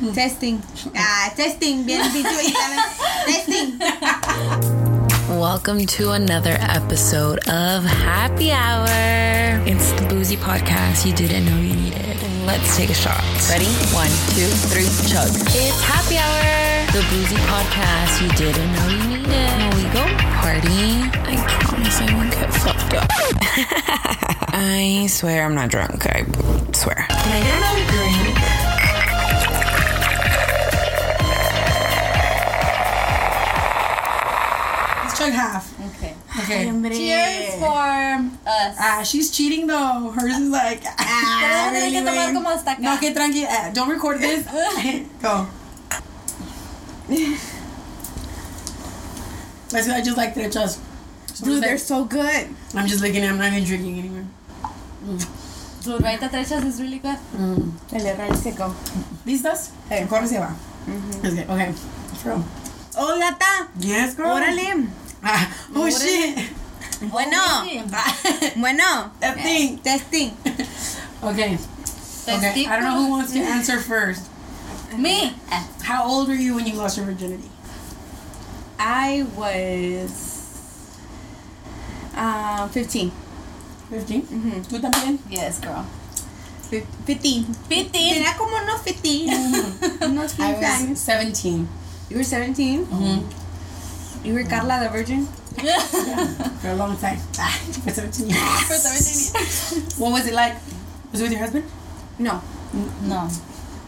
Testing. Ah, testing. Bien, bien, testing. Welcome to another episode of Happy Hour. It's the boozy podcast you didn't know you needed. Let's take a shot. Ready? One, two, three, chug. It's Happy Hour, the boozy podcast you didn't know you needed. Here we go party. I promise I won't get fucked up. I swear I'm not drunk. I swear. Can I get another drink? Chug half. Okay. Okay. Cheers for us. Ah, she's cheating though. Hers is like. Ah, Pero tiene que tomar lame. como hasta acá. No, que tranqui. ah, don't record this. Go. That's why I just like trechas. So Dude, they're like- so good. I'm just licking it. I'm not even drinking anymore. Dude, right at trechas is really good. Dale, Ray, seco. ¿Listas? Eh, corre hacia abajo. Okay, okay. From. Oh, gata. Yes, girl. Órale. Ah, oh, shit. Bueno. Bueno. That thing. Testing. Okay. Okay. I don't know who wants to answer first. Me. How old were you when you lost your virginity? I was uh, 15. 15? ¿Tú también? Yes, girl. 15. 15. Tenía como unos 15. unos 15 I was 17. You were 17? You were Karla the Virgin? For a long time. Ah, for 17 years. For 17 years. What was it like? Was it with your husband? No. No.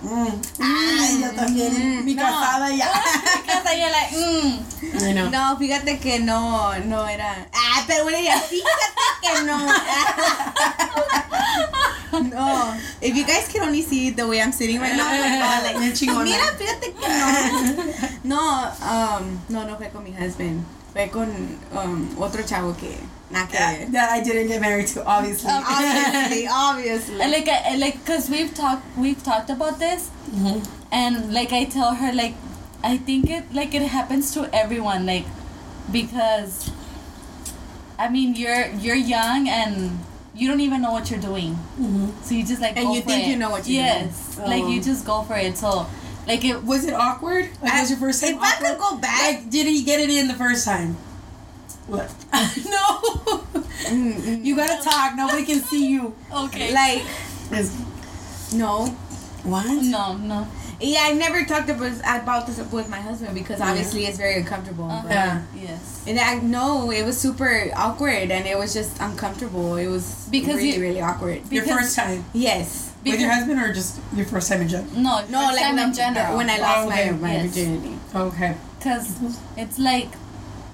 Mm. Ay, yo también. Mi no. casada ya. Because you're like, mm. I know. No, fíjate que no, no era. Ah, pero bueno, ya, fíjate que no. no. If you guys can only see the way I'm sitting right now, like, mira, fíjate que no. No, um, no, no fue con mi husband. Fue con um, otro chavo que nada que ver. That I didn't get married to, obviously. Obviously, obviously. And like, I, like, cause we've talked, we've talked about this, Mhm. and like, I tell her, like, I think it, like, it happens to everyone, like, because, I mean, you're you're young and you don't even know what you're doing, Mhm. so you just like And go you for think it. you know what you're doing. yes, doing. like Oh. you just go for it. So, like, it Was it awkward? Like, was your first time if I awkward? could go back, Like, did he get it in the first time? What? no. you gotta talk. Nobody can see you. okay. like, no. What? no, no. Yeah, I never talked about about this with my husband because obviously it's very uncomfortable. Uh-huh. but- Yeah. Yes. And I no, it was super awkward and it was just uncomfortable. It was Because really, you- really awkward. Your first time Yes. With your husband, or just your first time in general? No, No, first like time the, in general. when I lost Oh, okay. my, my Yes. virginity. Okay. Because it's like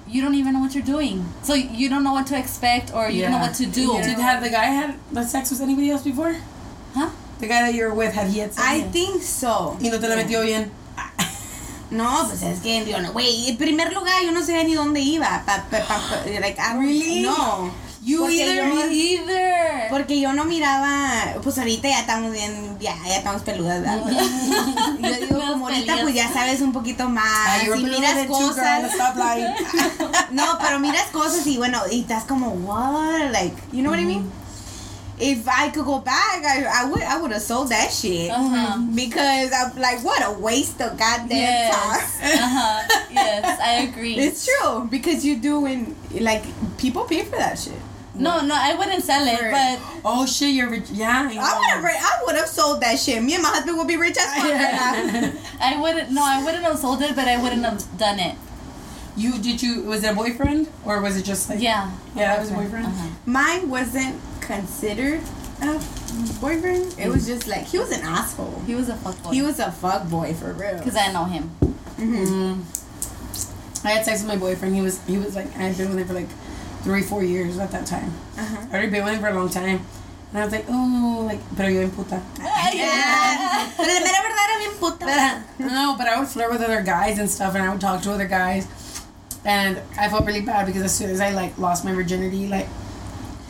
you don't even know what you're doing. So you don't know what to expect or you don't know what to do. Did have the guy had the sex with anybody else before? Huh? The guy that you were with had he had sex? I think so. y no te la metió bien. No, pues es que yo no, güey, en primer lugar yo no sabía ni dónde iba. Pa, pa, pa, pa- like, I don't- Really? No. You Porque either. yo- Me either. Porque yo no miraba, pues ahorita ya estamos bien, ya, ya estamos peludas. ¿verdad? yo digo, como ahorita pues ya sabes un poquito más y miras cosas. No, pero miras cosas y bueno, y estás como, what? Like, you know what I mean? If I could go back, I, I would I would have sold that shit. Uh-huh. Because I'm like, what a waste of goddamn Yes. time. Uh-huh. Yes, I agree. It's true because you doing like people pay for that shit. No, no, I wouldn't sell it, For- but oh shit, you're rich. Yeah. I I would have I would have sold that shit. Me and my husband would be rich as fuck right now. I wouldn't. No, I wouldn't have sold it, but I wouldn't have done it. You did you was it a boyfriend or was it just like Yeah. Yeah, that was a boyfriend. Uh-huh. Mine wasn't considered a boyfriend. It was just like he was an asshole. He was a fuckboy. He was a fuck boy for real. because I know him. Mm. I had sex with my boyfriend. He was he was like I had been with him for like three four years at that time. Uh-huh. I already been with him for a long time. And I was like, oh, like, pero yo en puta. Yeah. Pero la mera verdad era bien puta. no, but I would flirt with other guys and stuff, and I would talk to other guys, and I felt really bad because as soon as I like lost my virginity, like,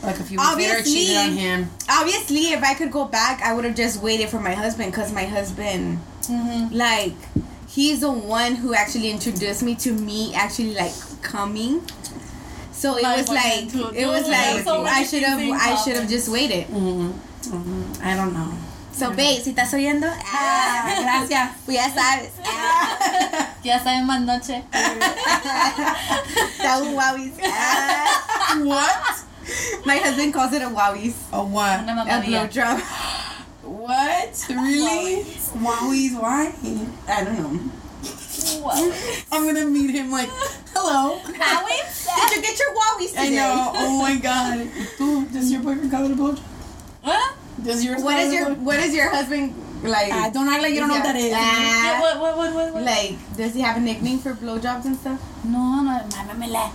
like a few weeks later, I Obviously. cheated on him. Obviously, if I could go back, I would have just waited for my husband because my husband, Mm-hmm. like, he's the one who actually introduced me to me actually like coming. So it was boyfriend like too. it was like so I should have I should have just waited. Mm-hmm. I don't know. So, babe, si estás oyendo, Ah, gracias. pues ya sabes. Ah, Ya saben más noche. That was wowies. Ah. What? My husband calls it a wowies. A what? Una A mamadilla. blowjob. What? Really? Wowies, why? I don't know. I'm gonna meet him like, hello. Wowies? Did you get your wowies I today? know. Oh my god. Ooh, does your boyfriend call it a blowjob? Huh? Does yours What is your What is your husband like? Ah, don't act like you don't know what that is. Ah, What, what, what, what, what? like, does he have a nickname for blowjobs and stuff? No, no, mámamela.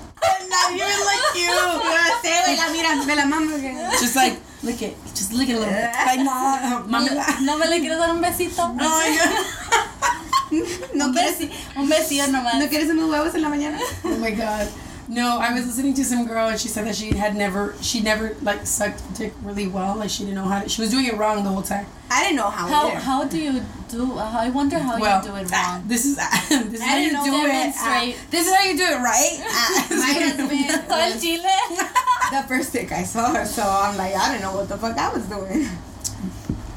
Not even like you. No sé, güey, la mira, me la mamo. güey. Just like, lick it. Just lick it a little bit. Like, nah, mami. ¿No me le quieres dar un besito? My No un, quieres, un besillo nomás. no quieres unos huevos en la mañana. Oh my god. No, I was listening to some girl and she said that she had never, she never like sucked dick really well. Like she didn't know how to, she was doing it wrong the whole time. I didn't know how. How, how do you do, uh, I wonder how well, you do it ah, wrong. this is, this is I how you do it. Ah, this is how you do it, right? Ah, my husband chile. the first dick I saw, so I'm like, I don't know what the fuck I was doing.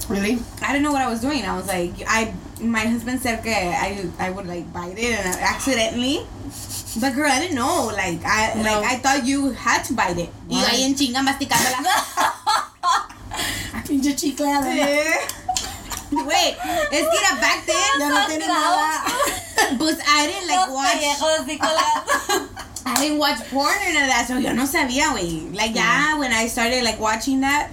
Really? I didn't know what I was doing. I was like, I. My husband said that I I would like bite it and I accidentally. But girl, I didn't know. Like I No. like I thought you had to bite it. Y Why? ahí en chinga masticándola. Pinche chiclada. Wait, es que era back Ya then. no tiene nada. Pues I didn't like watch. I didn't watch porn or none of that, so yo no sabía, güey. Like, yeah, when I started like watching that,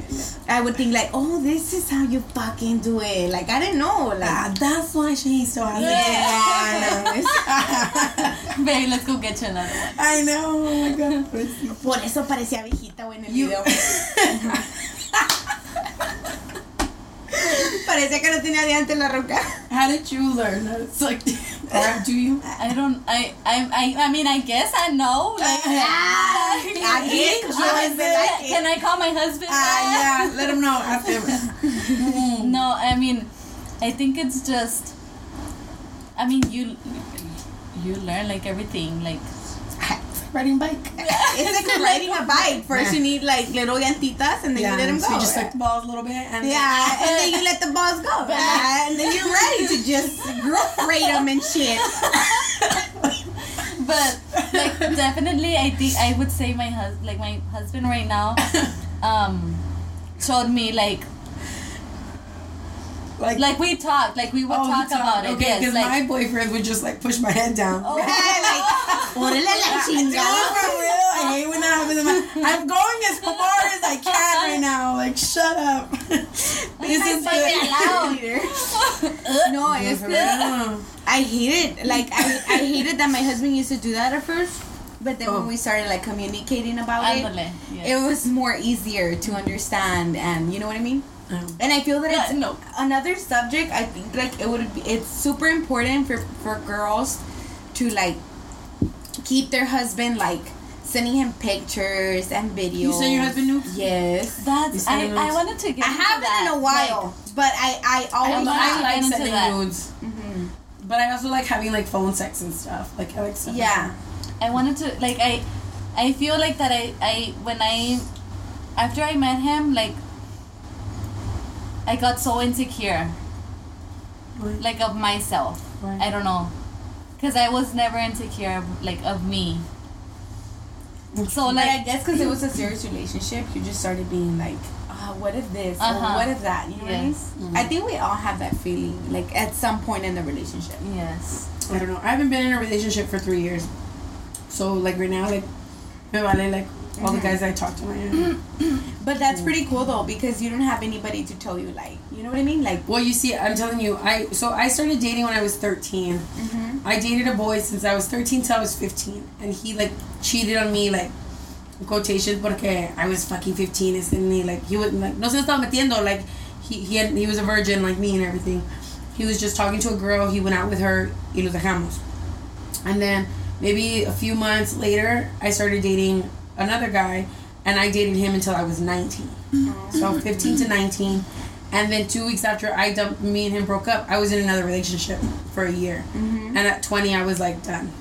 I would think like, oh, this is how you fucking do it. Like, I didn't know. Like, Ah, that's why she still has yeah, Baby, let's go get you another one. I know. Oh my god. Por eso parecía viejita, güey, en el You- video. Parecía que no tenía dientes la roca. How did you learn? It's like, or do you? I don't, I, I, I, I mean, I guess I know. Like, Ah, I guess, 'cause you always been. Can I call my husband? Ah, yeah. Let him know after. No, I mean, I think it's just. I mean, you, you learn like everything, like. Riding bike. It's like riding a bike. First, you need like little llantitas, and then you let them go. You just like the balls a little bit and Yeah, and then you let the balls go. Ah, and then you're ready to just growth rate them and shit. But like, definitely, I think I would say my hus, like my husband right now, um, showed me like, like like we talked, like we would oh, talk the top. about it. Okay, yes, because like, my boyfriend would just like push my head down. oh, like, I do it chingada. for real. I hate when that happens. I'm, like, I'm going as far as I can right now. Like, shut up. this is Say it good. loud. No, it's For. I hate it. Like I, I hated that my husband used to do that at first, but then Oh. when we started like communicating about Ándale, it, yes. it was more easier to understand, and you know what I mean. Um, And I feel that Yeah, it's no. another subject. I think like it would be. It's super important for for girls to like keep their husband like sending him pictures and videos. You send your husband nudes? Yes. That's I, him I wanted to get. I into haven't that, in a while, but I I I, always. I get like sending that. nudes, but I also like having like phone sex and stuff. Like I like stuff. yeah. Like, I wanted to like I, I feel like that I I when I, after I met him like. I got so insecure, that. like of myself. Right. I don't know, cause I was never insecure of, like of me. So like I guess because it was a serious relationship, you just started being like, ah, what if this? Uh-huh. what if that? You know Yes. what I mean? I think we all have that feeling, like at some point in the relationship. yes. I don't know. I haven't been in a relationship for three years, so like right now, like, me vale, like all the guys I talked to right. But that's pretty cool though, because you don't have anybody to tell you, like, you know what I mean? Like, Well, you see, I'm telling you, I so I started dating when I was 13. Mm-hmm. I dated a boy since I was 13 till I was 15, and he like cheated on me like quotations porque I was fucking 15 and he like he would like no se estaba metiendo like he he had, he was a virgin like me and everything. He was just talking to a girl. He went out with her. Y los dejamos. And then maybe a few months later, I started dating another guy, and I dated him until I was 19. So mm-hmm. 15 to 19. And then two weeks after I dumped, me and him broke up, I was in another relationship for a year. Mm-hmm. And at 20, I was like done.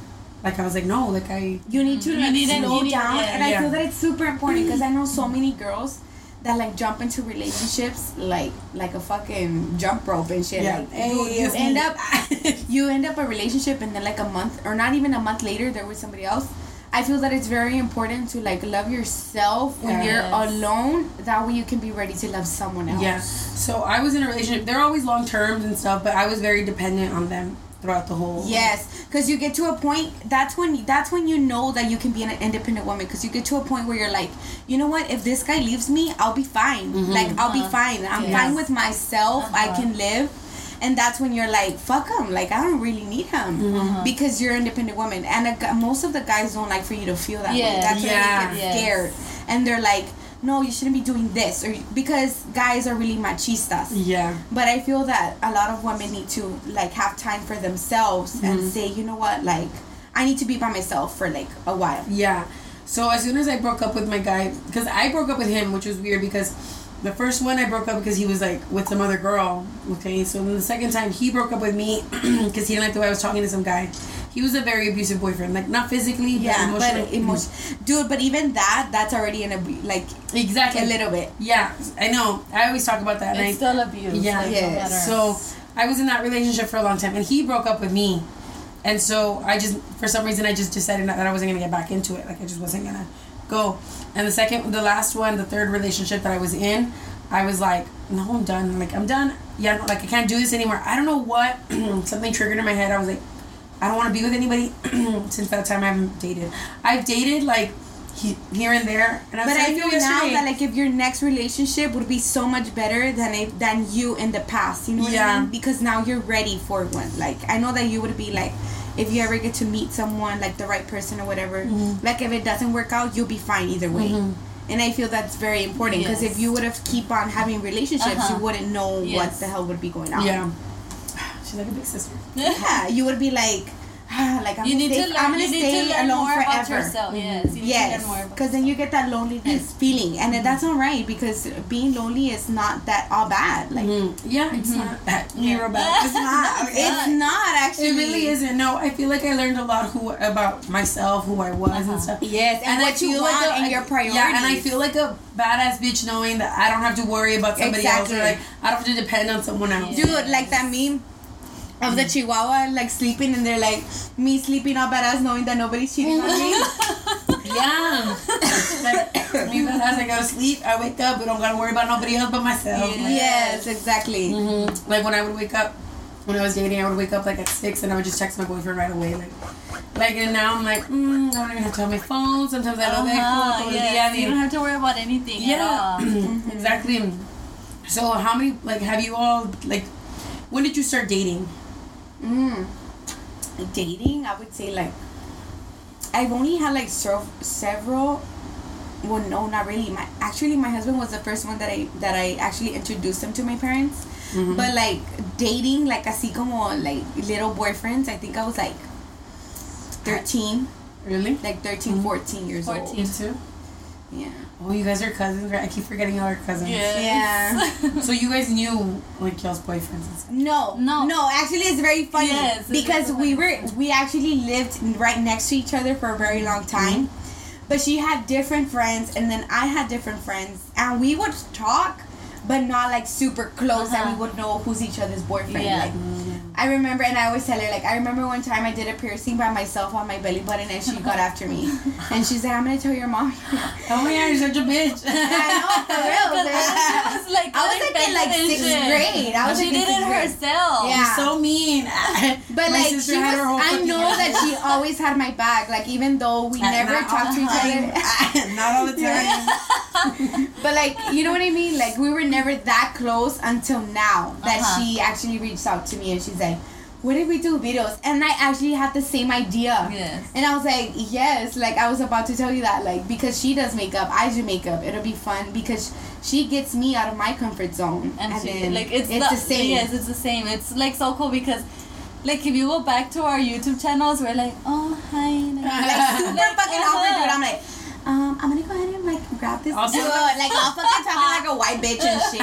Like I was like, no, like I. you need to You like, need it- slow you need- down. yeah. and I Yeah. feel that it's super important because I know so many mm-hmm. girls that like jump into relationships like like a fucking jump rope and shit. Yeah. Like Hey, you, you end up you end up a relationship and then like a month or not even a month later there was somebody else. I feel that it's very important to like love yourself when Yes. you're alone. That way you can be ready to love someone else. Yeah. So I was in a relationship. They're always long terms and stuff, but I was very dependent on them throughout the whole. Yes, because you get to a point. That's when that's when you know that you can be an independent woman. Because you get to a point where you're like, you know what? If this guy leaves me, I'll be fine. Mm-hmm. Like I'll be Uh-huh. fine. I'm Yes. fine with myself. I Uh-huh. can live. And that's when you're like, fuck him. Like I don't really need him Mm-hmm. because you're an independent woman. And a, most of the guys don't like for you to feel that way. Yeah. That's Yeah. why they get Yes. scared. And they're like, no, you shouldn't be doing this, or because guys are really machistas. Yeah. But I feel that a lot of women need to like have time for themselves and Mm-hmm. say, you know what, like I need to be by myself for like a while. Yeah. So as soon as I broke up with my guy, because I broke up with him, which was weird because the first one I broke up because he was like with some other girl. Okay. So then the second time he broke up with me because he didn't like the way I was talking to some guy. He was a very abusive boyfriend, like not physically, Yeah, but but emotionally. emotion, dude. But even that, that's already in a like exactly a little bit. Yeah, I know. I always talk about that. and It's I, still abuse. Yeah. like, no So I was in that relationship for a long time, and he broke up with me, and so I just, for some reason, I just decided that I wasn't gonna get back into it. Like I just wasn't gonna go. And the second, the last one, the third relationship that I was in, I was like, no, I'm done. Like I'm done. Yeah, like I can't do this anymore. I don't know what. something triggered in my head. I was like, I don't want to be with anybody. Since that time, I haven't dated. I've dated like. He, here and there, and I was But I feel you now that like if your next relationship would be so much better than if than you in the past. You know what I Yeah. mean? Because now you're ready for one. Like I know that you would be like. If you ever get to meet someone like the right person or whatever, Mm-hmm. like if it doesn't work out, you'll be fine either way. And I feel that's very important because Yes. if you would have keep on having relationships, Uh-huh. you wouldn't know what the hell would be going on. yeah, she's like a big sister. Yeah, you would be like, like I'm you need stay, to learn. I'm gonna you need stay to learn alone more about forever. yourself. Yes. You Yes, to learn more about because then you get that loneliness feeling, and then that's not right because being lonely is not that all bad. Like Mm, yeah, it's not that hero bad. it's not. it's not actually. It really isn't. No, I feel like I learned a lot who about myself, who I was, Uh-huh. and stuff. Yes, and, I what you want like a- and your priorities. Yeah, and I feel like a badass bitch knowing that I don't have to worry about somebody Exactly. else or like I don't have to depend on someone else. Dude, like that meme of the Chihuahua like sleeping, and they're like me sleeping all badass, knowing that nobody's cheating on me. Yeah. like, me badass, I go to sleep, I wake up, I don't gotta worry about nobody else but myself. Yeah. Like, yes, exactly. Mhm. Like when I would wake up, when I was dating, I would wake up like at six and I would just text my boyfriend right away. Like, like and now I'm like, mm, I don't even have to have my phone. Sometimes I don't Uh-huh, like yes. You don't have to worry about anything. Yeah, At all. exactly. So how many like have you all like? When did you start dating? Mm. Dating, I would say like I've only had like sev- several. Well, no, not really. My actually, my husband was the first one that I that I actually introduced him to my parents. Mm-hmm. But like dating, like así como like little boyfriends. I think I was like thirteen, Really? like 13, 14 years 14. You old. too? Yeah. Oh, you guys are cousins, right? I keep forgetting y'all are cousins. Yes. So you guys knew like y'all's boyfriends and stuff. No, No. no. Actually, it's very funny Yes, it's because super we funny. were we actually lived right next to each other for a very long mm-hmm. time. But she had different friends, and then I had different friends, and we would talk, but not like super close. That we Uh-huh. would know who's each other's boyfriend. Yeah. Like, I remember, and I always tell her like I remember one time I did a piercing by myself on my belly button, and she got after me, and she said, "I'm gonna tell your mom." Oh my god, you're such a bitch. I know for real. She was like, I was like in like sixth grade. I was she like did it grade. herself. Yeah. So mean. But My like she had was, I know that she always had my back. Like even though we Uh, never talked to each other. Not all the time. But like you know what I mean? Like we were never that close until now that Uh-huh. she actually reached out to me and she's like, "What if we do videos?" And I actually had the same idea. Yes. And I was like, yes, like I was about to tell you that, like because she does makeup, I do makeup. It'll be fun because she gets me out of my comfort zone, and, she, then like it's, it's the, same. Yes, it's the same. It's like so cool because, like, if you go back to our YouTube channels, we're like, oh hi, like, like super Like, fucking uh-huh. awkward, dude. I'm like, um, I'm gonna go ahead and like grab this. Also- dude. like all fucking talking like a white bitch and shit.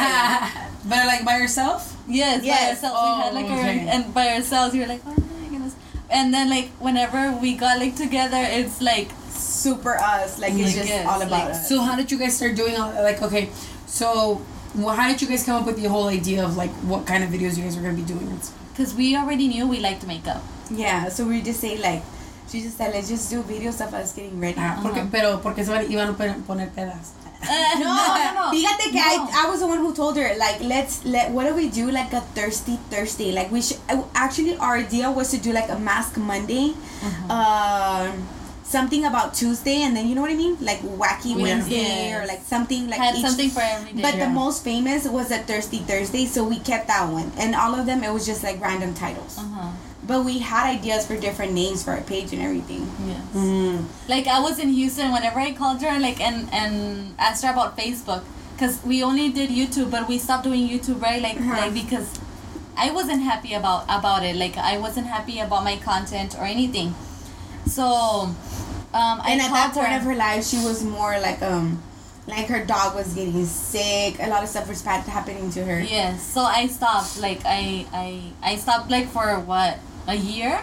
but like by yourself? yes, by Yes. ourselves. we had Oh, like okay. our, and by ourselves, we were like, oh my goodness. And then like whenever we got like together, it's like Super us, like it's Like, just yes, all about like, us. So how did you guys start doing all like okay? So, well, how did you guys come up with the whole idea of like what kind of videos you guys were gonna be doing? Because we already knew we liked makeup. Yeah, so we just say like, she just said, let's just do videos of us getting ready. Ah, porque, Ajá. pero porque se iban a poner pedas. No, no, no. Fíjate que No. I, I was the one who told her like let's let what do we do like a thirsty Thursday like we should actually our idea was to do like a mask Monday, um, something about Tuesday and then you know what I mean like wacky. Wednesday Yes. or like something like Had each- something for every day. But Yeah. the most famous was a Thirsty Thursday, so we kept that one. And all of them, it was just like random titles. uh-huh. But we had ideas for different names for our page and everything. Yes. Mm. Like I was in Houston whenever I called her like and and asked her about Facebook because we only did YouTube but we stopped doing YouTube right like Uh-huh. like because I wasn't happy about about it like I wasn't happy about my content or anything. So um I and at that point her. of her life, she was more like um, like her dog was getting sick. A lot of stuff was happening to her. Yes, so I stopped. Like I, I, I stopped like for what a year,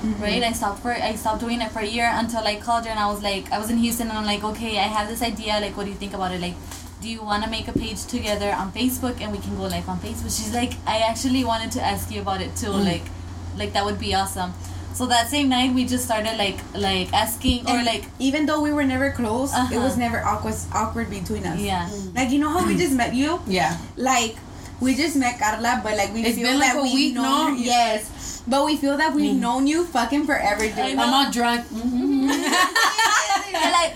Mm-hmm. right? I stopped for I stopped doing it for a year until I called her and I was like I was in Houston and I'm like okay I have this idea like what do you think about it like do you want to make a page together on Facebook and we can go live on Facebook? She's like I actually wanted to ask you about it too Mm. like like that would be awesome. So that same night we just started like like asking or And like even though we were never close, it Uh-huh. was never awkward awkward between us. yeah Like you know how we just met you? Yeah. Like we just met Karla, but like we It's feel like that we've week, known no? Yes, but we feel that we've Mm. known you fucking forever, dude. I know. I'm all drunk. Mm-hmm. And, like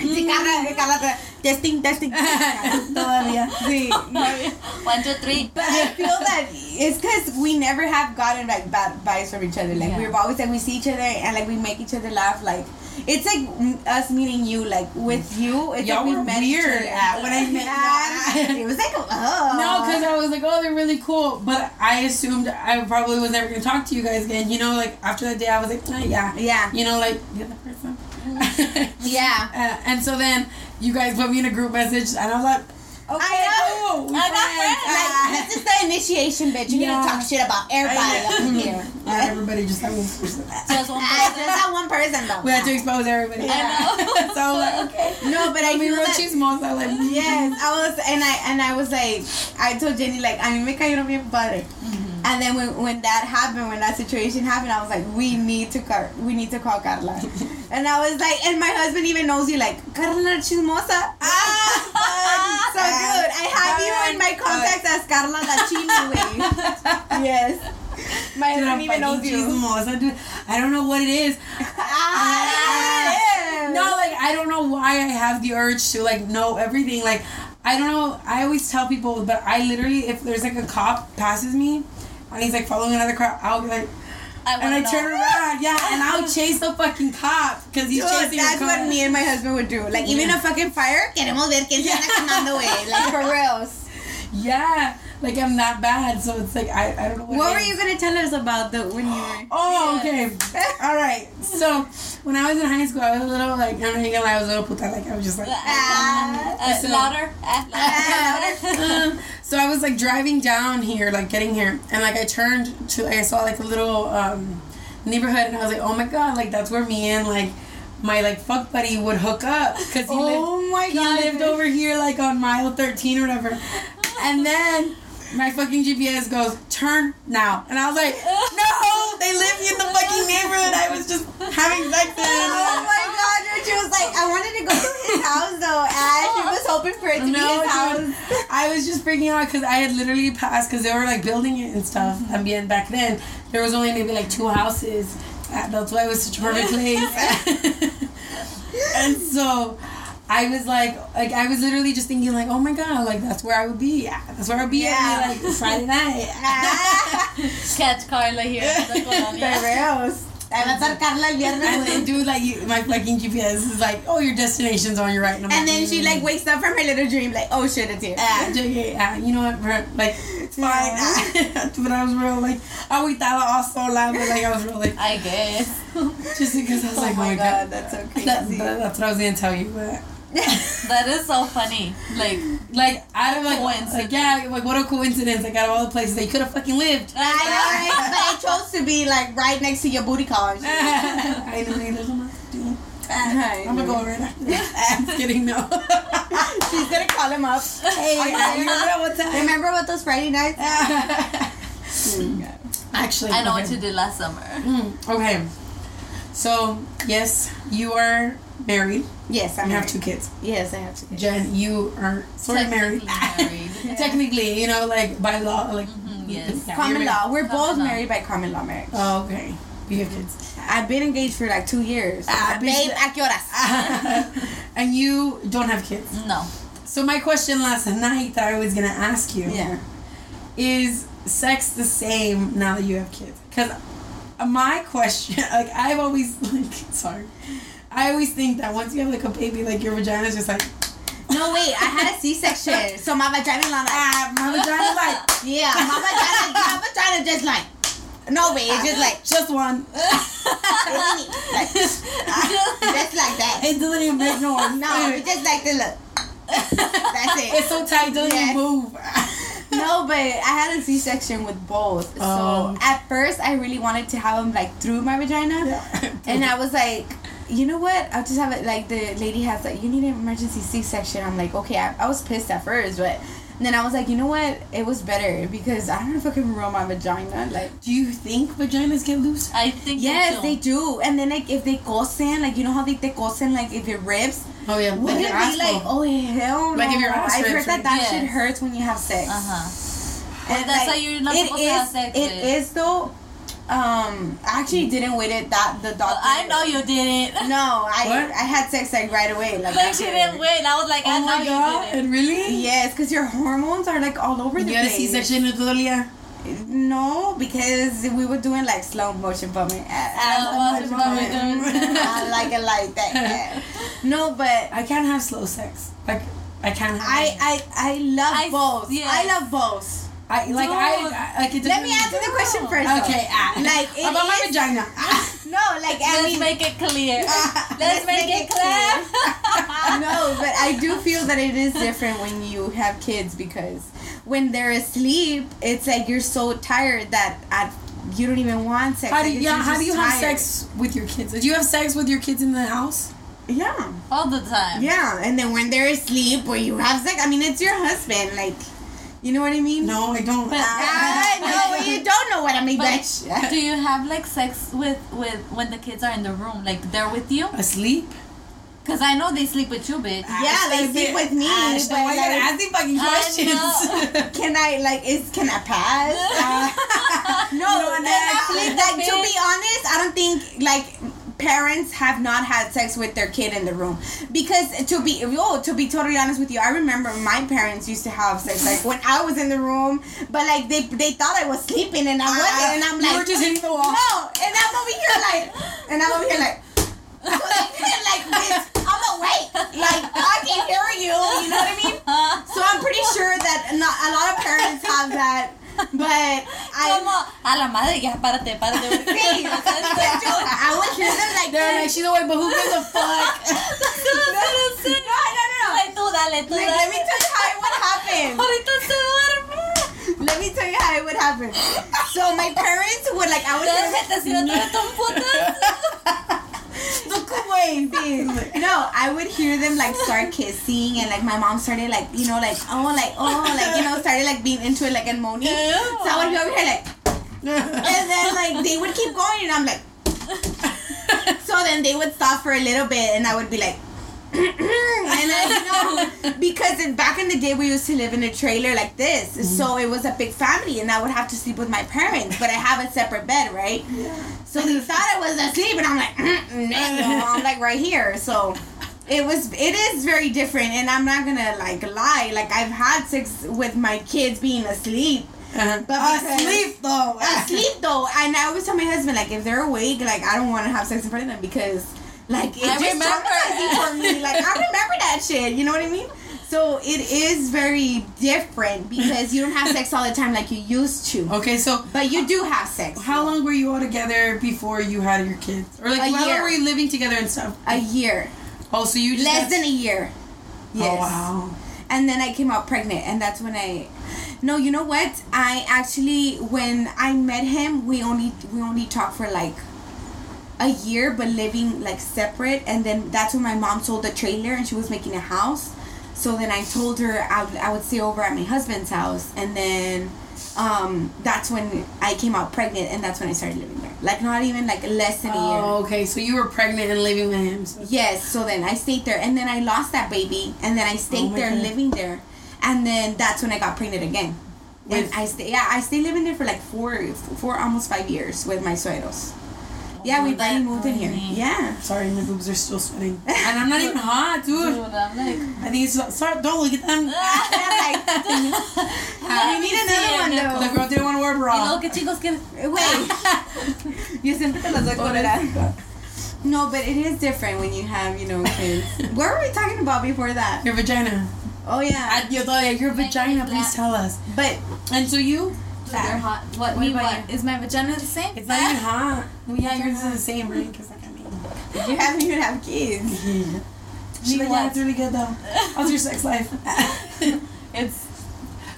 Sí, Karla, Karla, testing, testing. Todavía. Sí. one two three But I feel that it's because we never have gotten like bad vibes from each other. Like Yeah. we've always like we see each other and like we make each other laugh. Like it's like us meeting you. Like with you, it's Y'all like we were met weird at- when I met it was like oh No, because I was like, oh, they're really cool. But I assumed I probably was never going to talk to you guys again. You know, like after that day, I was like, ah, yeah. yeah You know, like the other person. yeah. Uh, and so then you guys put me in a group message, and I was like, okay, I know. cool. we I got friends. Like Ah. this is the initiation, bitch. You're Yeah. gonna talk shit about everybody up know. here. Not everybody, just that one person. just one person. Just that one person though. We had to expose everybody. I know. so like, okay. No, but I we real that. chismosa, like, Yes, I was, and I and I was like, I told Jenny like, a mí me cayeron bien padre. And then when, when that happened, when that situation happened, I was like, we need to car- we need to call Karla. and I was like, and my husband even knows you like Karla Chismosa. Ah, so good. I have you in my contacts as Karla La Chini. yes. My Dude, husband even knows you. chismosa, dude. I don't know what it is. Ah, No, like I don't know why I have the urge to like know everything. Like I don't know. I always tell people, but I literally, if there's like a cop passes me, and he's like following another cop, I'll be like, I and I wanna turn know. around, yeah, and I'll chase the fucking cop because he's Dude, chasing that's the cop. what me and my husband would do. Like even a fucking fire, queremos ver quién se anda quemando, way. Like for reals. Yeah, like I'm not bad, so it's like I, I don't know what. What were you gonna tell us about the when you were? Oh, okay. All right. So when I was in high school, I was a little like I'm not gonna lie, I was a little puta. Like I was just like. Ah. Uh, So- louder. Uh, louder. um, so I was like driving down here, like getting here, and like I turned to, I saw like a little um, neighborhood, and I was like, oh my god, like that's where me and like my like fuck buddy would hook up. Because he lived Oh my he lived over here like on mile 13 or whatever, and then my fucking GPS goes turn now, and I was like, no, they live in the fucking neighborhood. I was just having sex in. Oh my god! She was like, I wanted to go to his house though, and she was hoping for it to be his house. I was just freaking out because I had literally passed because they were like building it and stuff. Mm-hmm. And being back then, there was only maybe like two houses. That's why it was such a perfect place. and so I was like, like I was literally just thinking like, oh my god, like that's where I would be. Yeah, that's where I'd be Yeah. at like Friday night. Ah, Catch Karla here in the For colonia. reals. Va a estar Karla el viernes, And then dude, like you, my fucking GPS is like, oh, your destination's on your right. I'm And like, then she mm. like wakes up from her little dream, like, oh shit, it's here. Ah, JK, ah, you know what, bro, like, it's fine. Ah, but I was real, like, aguitada all sola, but like, I was real, like, I guess. just because I was Oh like, my oh my god, god. that's so crazy. That, that- that's what I was gonna tell you, but That is so funny. Like, like out of like, Coincidence. like yeah, like what a coincidence! Like out of all the places they could have fucking lived. I know, right? But I chose to be like right next to your booty college. I know, there's nothing to do. I'm gonna go over it after this. I'm kidding, no. She's gonna call him up. Hey, I there? remember what time. Remember what those Friday nights? Actually, I know okay. what you did last summer. Mm, okay. So, yes, you are married. Yes, I'm You have two kids. Yes, I have two kids. Jen, you are sort of married. Technically married. Technically, you know, like by law, like. Mhm, yes. Yeah, Common you're law. We're both law. married by common law marriage. Oh, okay. You have kids. I've been engaged for like two years. Ah, Babe, ¿a qué horas? and you don't have kids. No. So my question last night that I was gonna ask you Yeah. is sex the same now that you have kids? Because my question, like I've always like, sorry, I always think that once you have like a baby, like your vagina is just like, No, wait. I had a C-section, so my vagina like, ah, my vagina's like, yeah, my vagina, my vagina just like, no, wait, it's just like, just one. like just like that. It doesn't even make noise. No, it's just like the look. That's it. It's so tight, doesn't move. No, but I had a C-section with both. Oh. So at first, I really wanted to have them like through my vagina, and I was like, you know what? I'll just have it like the lady has like, you need an emergency C-section. I'm like, okay. I, I was pissed at first, but then I was like, you know what? It was better because I don't know if I can roll my vagina. Like, Do you think vaginas get loose? I think yes, they they do. And then like if they cosen, like you know how they they cosen, like if it rips, Oh yeah, would it be like, oh hell no? Like if your ass I've heard that that Yes. shit hurts when you have sex. Uh huh. And, that's why you're not it supposed to have sex It with. is though. Um, I actually didn't wait it that the doctor. I know you didn't. No, I What? I had sex like right away. Like, Like she didn't wait. I was like, I Oh know my you god, didn't. really? Yes, because your hormones are like all over the place. You had a. C-section? No, because we were doing like slow motion bumming. Slow motion. I like it like that. No, but I can't have slow sex. Like I can't have. I I I love I- both. Yeah. I love both. I like Dude. I, I like it. Let me doesn't- answer the question first. though. Okay, ah, Like it about my vagina. No, like I Let's mean, make it clear. Let's Let's make make it it clear. no, but I do feel that it is different when you have kids because when they're asleep, it's like you're so tired that at, you don't even want sex. How do Like, you, yeah? How do you have sex with your kids? Do you have sex with your kids in the house? Yeah, All the time. yeah, and then when they're asleep or you have sex, I mean, it's your husband, like, you know what I mean? No, I don't. Ah, no, you don't know what I mean, But bitch. do you have like sex with with when the kids are in the room, like they're with you? Asleep? Cause I know they sleep with you, bitch. Yeah, they sleep with me, Ash, but why you gotta like- ask me fucking I questions? Can I like is can I pass? Uh, no, don't then ask. actually, like to be honest, I don't think like parents have not had sex with their kid in the room because to be oh to be totally honest with you, I remember my parents used to have sex like when I was in the room, but like they they thought I was sleeping and I ah, wasn't, and I'm you like were just hitting the wall. no, and I'm over here like, and I'm over here like. So they feel like this. I'm awake. Like I can hear you. You know what I mean? So I'm pretty sure that not a lot of parents have that, but I. Como a la madre ya párate, párate. Sí, but dude, I would hear them like They're like, she's awake, but who gives a fuck? No, no, no, no. Like tú dale, tú Like, dale. let me tell you how it would happen. Ahorita se duerme. Let me tell you how it would happen. So my parents would like I would. Duérmete si no te meto un putazo. Wait, sí. No, I would hear them like start kissing, and like my mom started like you know like oh like oh like you know started like being into it like and moaning. So I would be over here like, and then like they would keep going, and I'm like, so then they would stop for a little bit, and I would be like. And you know, because in, back in the day we used to live in a trailer like this, so it was a big family, and I would have to sleep with my parents, but I have a separate bed, right? Yeah. So they thought I was asleep, and I'm like, mm, no, I'm like right here. So it was, it is very different, and I'm not gonna like lie. Like I've had sex with my kids being asleep, Uh-huh. but Asleep though. asleep though, and I always tell my husband like if they're awake, like I don't want to have sex in front of them because like it I just remember. traumatizing for me. Like I remember that shit. You know what I mean? So it is very different because you don't have sex all the time like you used to, Okay, so but you do have sex. how long were you all together before you had your kids? Or like, A how year. long were you living together and stuff? A year, Oh, so you just less had- than a year. Oh, yes. Oh wow. and then I came out pregnant, and that's when I. No, you know what? I actually, when I met him, we only we only talked for like a year, but living like separate. And then that's when my mom sold the trailer, and she was making a house. So then I told her I would, I would stay over at my husband's house, and then um, that's when I came out pregnant, and that's when I started living there. Like not even like less than a year. Oh, okay. So you were pregnant and living with him. So Yes, so then I stayed there, and then I lost that baby, and then I stayed Oh there God. living there, and then that's when I got pregnant again. And I stay, yeah, I stayed living there for like four, four almost five years with my suegros. Yeah, we finally moved in here. funny. Yeah. sorry, my boobs are still sweating, and I'm not even hot, dude. Dude, I'm like. I think it's sorry. Don't look at them. we need another one The though. girl didn't want to wear a Y bra. luego que chicos que. Wait. Yo siempre te las doy cólera. No, but it is different when you have, you know, kids. what were we talking about before that? Your vagina. Oh yeah. Ah, yo todavía, your vagina. Please tell us. But And so you? They're hot. What, What What is my vagina the same? It's not even hot. Well, yeah, yours is the same, right? Because like I mean. you haven't even have kids. She's like, yeah, it's really good though. How's your sex life? It's.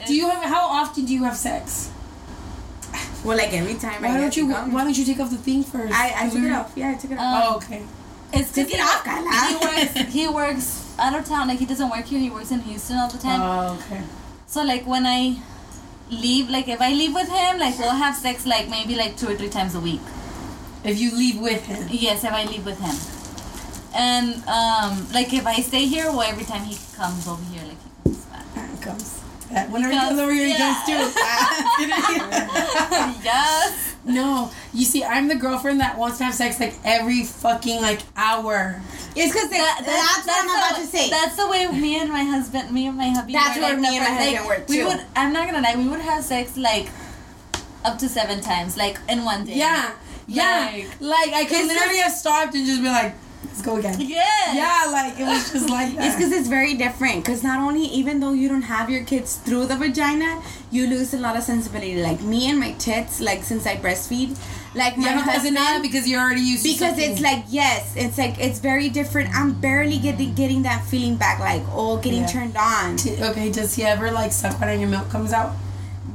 do you have? How often do you have sex? Well, like every time Why get don't you? to. Why don't you take off the thing first? I, I took it off. Yeah, I took it off. Um, Oh, okay. It's Take it off, Karla. he works. He works out of town. Like he doesn't work here. He works in Houston all the time. Oh, okay. so like when I leave, like if I leave with him, like we'll have sex like maybe like two or three times a week. If you leave with him. Yes, if I leave with him. And um, like if I stay here, well, every time he comes over here, like he comes back. It comes. Uh, Whenever he comes over here, he comes too. yes. No, you see, I'm the girlfriend that wants to have sex like every fucking like hour. It's because That- that's, what I'm the- about to say. That's the way me and my husband, me and my hubby. That's where like, me and my husband like, were, We too. would. I'm not gonna lie. We would have sex like up to seven times, like in one day. Yeah, yeah. Like- Like, I could literally have stopped and just be like, let's go again. Yeah. Yeah, like it was just like that. It's because it's very different. Because not only, even though you don't have your kids through the vagina, you lose a lot of sensibility. Like me and my tits, like since I breastfeed, like my yeah, because husband, because you're already used because it's like yes, it's like it's very different. I'm barely getting getting that feeling back, like oh, getting Yeah. turned on. Okay, does he ever like suck when your milk comes out?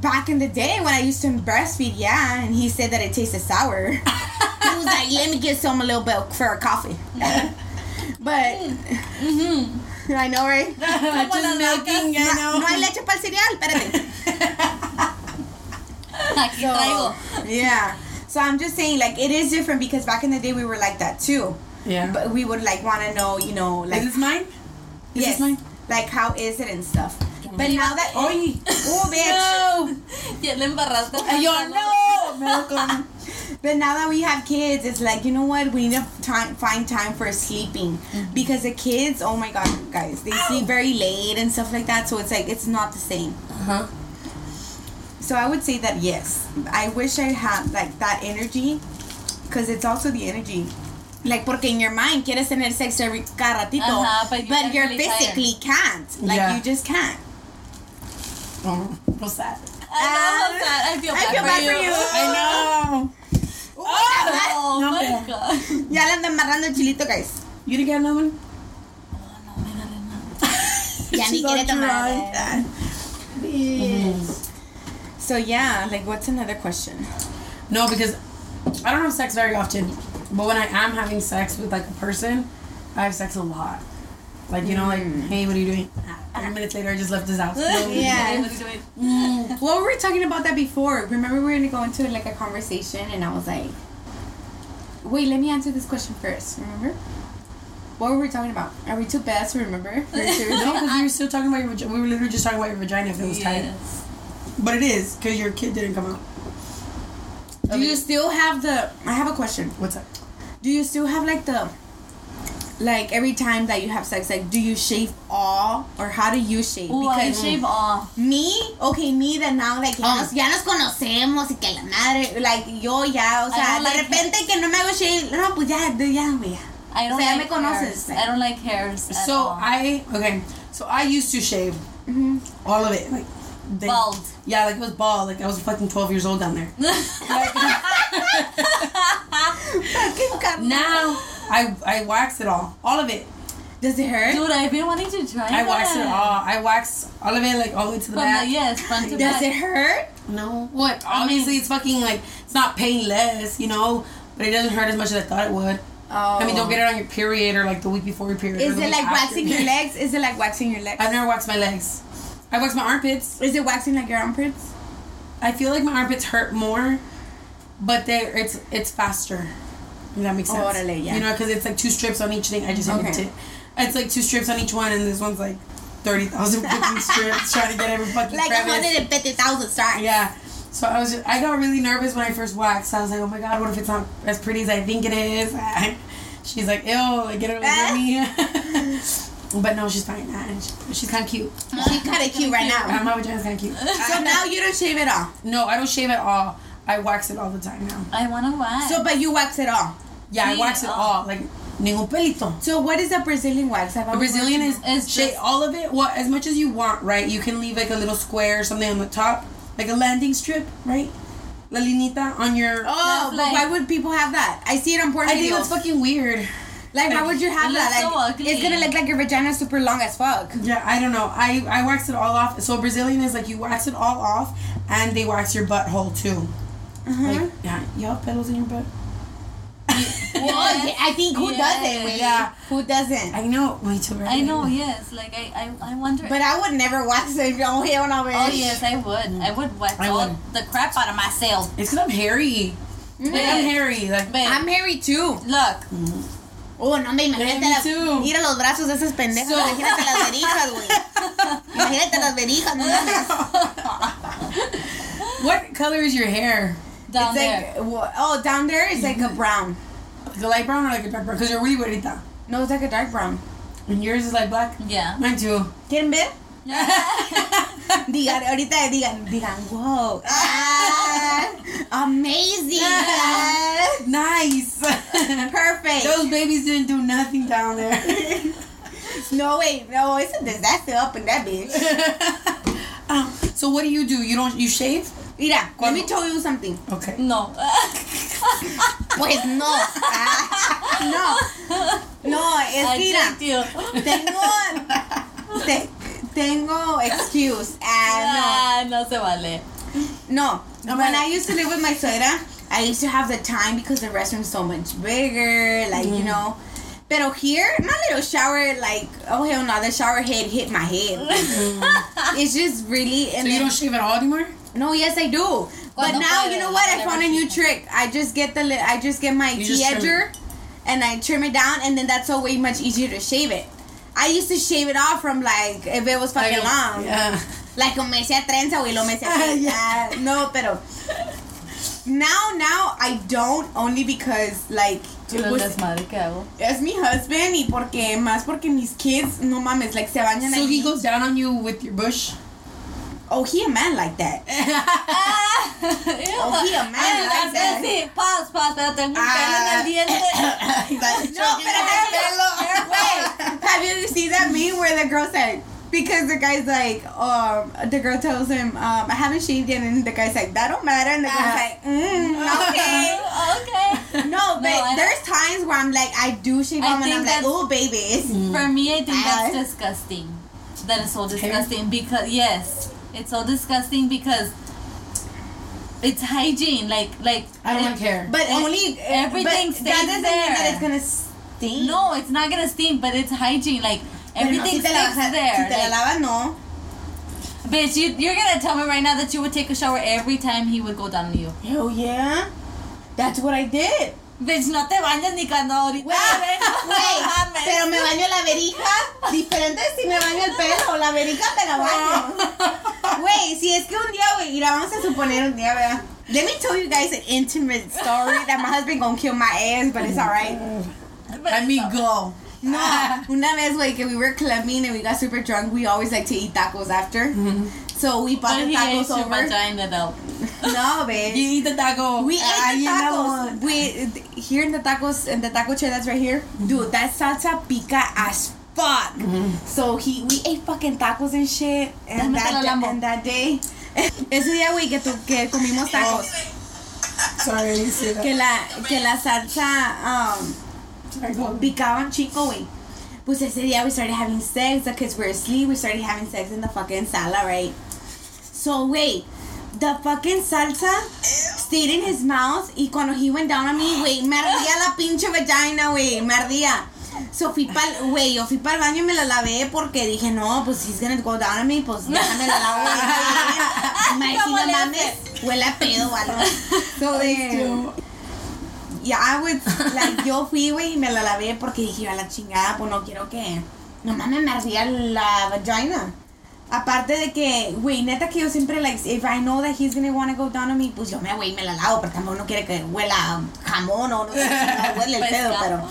Back in the day when I used to breastfeed, yeah, and he said that it tasted sour. he was like, "Let me get some a little bit for a coffee." but Mm-hmm. I know, right? just milking, you No, know. no hay leche para el cereal, espérate. So, yeah. So I'm just saying, like, it is different because back in the day we were like that too. Yeah. But we would like want to know, you know, like, is this mine? Is yes, this mine? like how is it and stuff. But now that, Oy. oh, bitch. Ya le embarraste. Yo no. But now that we have kids, it's like you know what? We need to time, find time for sleeping because the kids, oh my god, guys, they sleep very late and stuff like that. So it's like it's not the same. Uh-huh. So I would say that yes, I wish I had like that energy, because it's also the energy. Like, porque in your mind quieres tener sex every cada ratito, Ajá, but but, you're really tired. physically can't. Like, Yeah. you just can't. Oh, what's that? I know uh, that. I feel I bad feel for bad you. for you. I know. Oh No, my god. Ya le andan amarrando el chilito, guys. You didn't get another one? Ya ni She's all quiere tomar. drunk. Eh. So yeah, like, what's another question? No, because I don't have sex very often. But when I am having sex with like a person, I have sex a lot. Like you know, like mm. hey, what are you doing? Thirty minutes later, I just left his house. Yeah. What are you doing? Mm. Well, we were talking about that before. Remember, we were gonna go into like a conversation, and I was like, "Wait, let me answer this question first. Remember? What were we talking about? Are we too bad to remember? No, because we were still talking about your vagina. We were literally just talking about your vagina if it was tight. Yes. But it is because your kid didn't come out. Do you still have the? I have a question. What's that? Do you still have like the? Like every time that you have sex, like do you shave all or how do you shave? Ooh, I shave off. Me, okay, me that now like ya, Oh. nos, ya nos conocemos y que la madre, like yo ya, o sea, de like repente que no me hago shave, no, pues ya, de- ya, güey, ya. I don't O sea, ya like me conoces, like- I don't like hairs. at So all. I okay. So I used to shave Mm-hmm. all of it, like they- Bald. Yeah, like it was bald. Like I was fucking twelve years old down there. Like, now I I wax it all, all of it. Does it hurt? Dude, I've been wanting to try it. I that. wax it all. I wax all of it, like all the way to the From back. the, yes, front to Does back. it hurt? No, what? Obviously, it's fucking like it's not painless, you know, but it doesn't hurt as much as I thought it would. Oh. I mean, don't oh. get it on your period or like the week before your period. Is it like after. waxing your legs? Is it like waxing your legs? I've never waxed my legs. I wax my armpits. Is it waxing like your armpits? I feel like my armpits hurt more, but they it's it's faster. If that makes sense. Órale, yeah. You know, because it's like two strips on each thing. I just hit Okay. it. It's like two strips on each one, and this one's like thirty thousand fucking strips trying to get every fucking Like crevice. 150,000 stars. Yeah. So I was just, I got really nervous when I first waxed. I was like, oh my god, what if it's not as pretty as I think it is? She's like, ew, like get it away from eh? me. but no, she's fine. Nah, She's kind of cute. She's kind of cute right now. My vagina's kind of cute. So now you don't shave it all. No, I don't shave at all. I wax it all the time now. I wanna wax. So, but you wax it all. Yeah, I wax it oh. all. Like, ningún pelito. So, what is a Brazilian wax? I've A Brazilian is, It's shave just- all of it. Well, as much as you want, right? You can leave like a little square or something on the top, like a landing strip, right? La linita on your. Oh, but like- why would people have that? I see it on porn I think videos. that's fucking weird. like, why would you have It that? Like, so ugly. it's gonna look like your vagina super long as fuck. Yeah, I don't know. I I wax it all off. So Brazilian is like you wax it all off, and they wax your butthole too. Uh-huh. Like, yeah, you have pedos in your butt. Well, yeah, I think who Yes. doesn't? Wait, Yeah. Who doesn't? I know. Me too. I know, yes. Like I, I, I wonder. But I would never wax it. Oh hell no, bitch. oh yes, I would. I would wax I all would. the crap out of myself. It's because I'm hairy. Mm. Like, I'm hairy. Like But I'm hairy too. look, mm-hmm. Oh, no, me imagínate me la- too. Mira los brazos de esas pendejas. So- imagínate las verijas, güey. Imagínate las verijas, no what color is your hair? Down it's there. like, wha- oh, down there is like a brown. Like a light brown or like a dark brown? Because you're really bonita. No, it's like a dark brown. And yours is like black. yeah. Mine too. ¿Quieren ver? Digan, ahorita digan, digan, wow. Ah, amazing. Ah, Nice. perfect. Those babies didn't do nothing down there. No, wait, no, it's a disaster up in that bitch. um, so what do you do? You don't you shave? Mira, let me Cuando- tell you something. Okay. No. Pues no. Ah, no. No, es I que mira, tricked tengo, te- tengo excuse. Ah, Ah, no se vale. no. No. No, When but- I used to live with my suegra, I used to have the time because the restroom's so much bigger, like, Mm. you know. Pero here, my little shower, like, oh hell no, the shower head hit my head. it's just really. So And you then- don't shave at all anymore? No, yes I do. But Cuando now puedes, you know what? I found a new she- trick. I just get the li- I just get my You tea edger, and I trim it down, and then that's so way much easier to shave it. I used to shave it off from like if it was fucking long. Yeah. Like como me hacía trenza, güey, lo me hacía. Yeah. Ah, No, pero now now I don't only because like it El was desmadre que hago. es mi husband y porque más porque mis kids no mames like se bañan So he goes down on you with your bush? Oh, he a man like that. Oh, he a man Ay, like that. Sí, paz, paz, pero tengo un pelo en Ah. el diente. No, but wait, have you seen that meme where the girl said because the guy's like, um, the girl tells him, um, I haven't shaved yet, and the guy's like, that don't matter, and the girl's Ah. like, mm, okay. okay. No, but I- there's times where I'm like, I do shave I and I'm like, oh, babies. For me, I think that's Ah. disgusting. That is so disgusting because yes, it's so disgusting because it's hygiene. Like like I don't it- hair. But only everything but stays that doesn't mean that it's gonna stink. No, it's not gonna stink, but it's hygiene. Like Pero no, everything si te la sticks vas a- there. Si te la Like, lavas, no. bitch, you you're gonna tell me right now that you would take a shower every time he would go down on you. Hell yeah. That's what I did. Bitch, no te bañas ni cuando ahorita. Güey, güey, mames. pero me baño la verija. Diferente si me baño el pelo. La verija me la baño. Güey, si es que un día, güey, mira, vamos a suponer un día, ¿verdad? Let me tell you guys an intimate story that my husband gonna kill my ass, but it's alright. I mean, go. No, una vez, güey, que we were clubbing and we got super drunk, we always like to eat tacos after. So we bought But the he tacos ate your over. though. No, bitch. You eat the taco. We ate Ah, the you know tacos. We here in the tacos in the taco chair that's right here, dude. That salsa pica as fuck. So he we ate fucking tacos and shit. And that Lambo. and that day, ese día güey que tu, que comimos tacos, Sorry, I didn't say that. que la que la salsa um picaban chico güey. Pues ese día we started having sex because we were asleep. We started having sex in the fucking sala, right? So wait, the fucking salsa stayed in his mouth y cuando he went down on me, güey, me ardía la pinche vagina, güey, me ardía. So fui pa'l, güey, yo fui para el baño y me la lavé porque dije, no, pues he's gonna go down on me, pues déjame la lavo. Me ¿Cómo no mames, huele a pedo, ¿vale? So de, yeah, I would, like, yo fui, güey, y me la lavé porque dije, a la chingada, pues no quiero que, no mames, me ardía la vagina. Aparte de que, güey, neta que yo siempre, like, if I know that he's gonna wanna go down on me, pues yo me, güey, me la lavo, pero tampoco no quiere que huela jamón o no sé, huele el pedo, pero...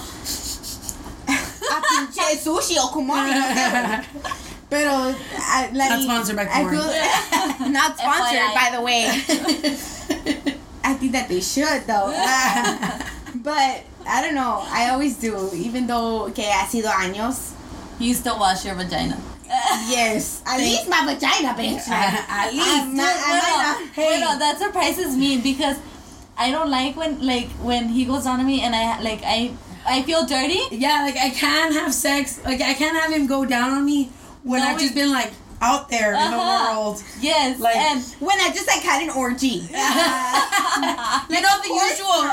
A pinche sushi o como no sé. Pero, I, like, Not sponsored by feel- not sponsored, FYI. by the way. I think that they should though. but I don't know. I always do, even though que ha sido años. You still wash your vagina. Yes, at least my vagina, bitch. At least. I'm not, I'm not, bueno, that surprises me because I don't like when like when he goes on to me and I like I I feel dirty. Yeah, like I can't have sex. Like I can't have him go down on me when No, I've just been like out there in the Uh-huh. world. Yes, Like- and when I just like had an orgy. You know the usual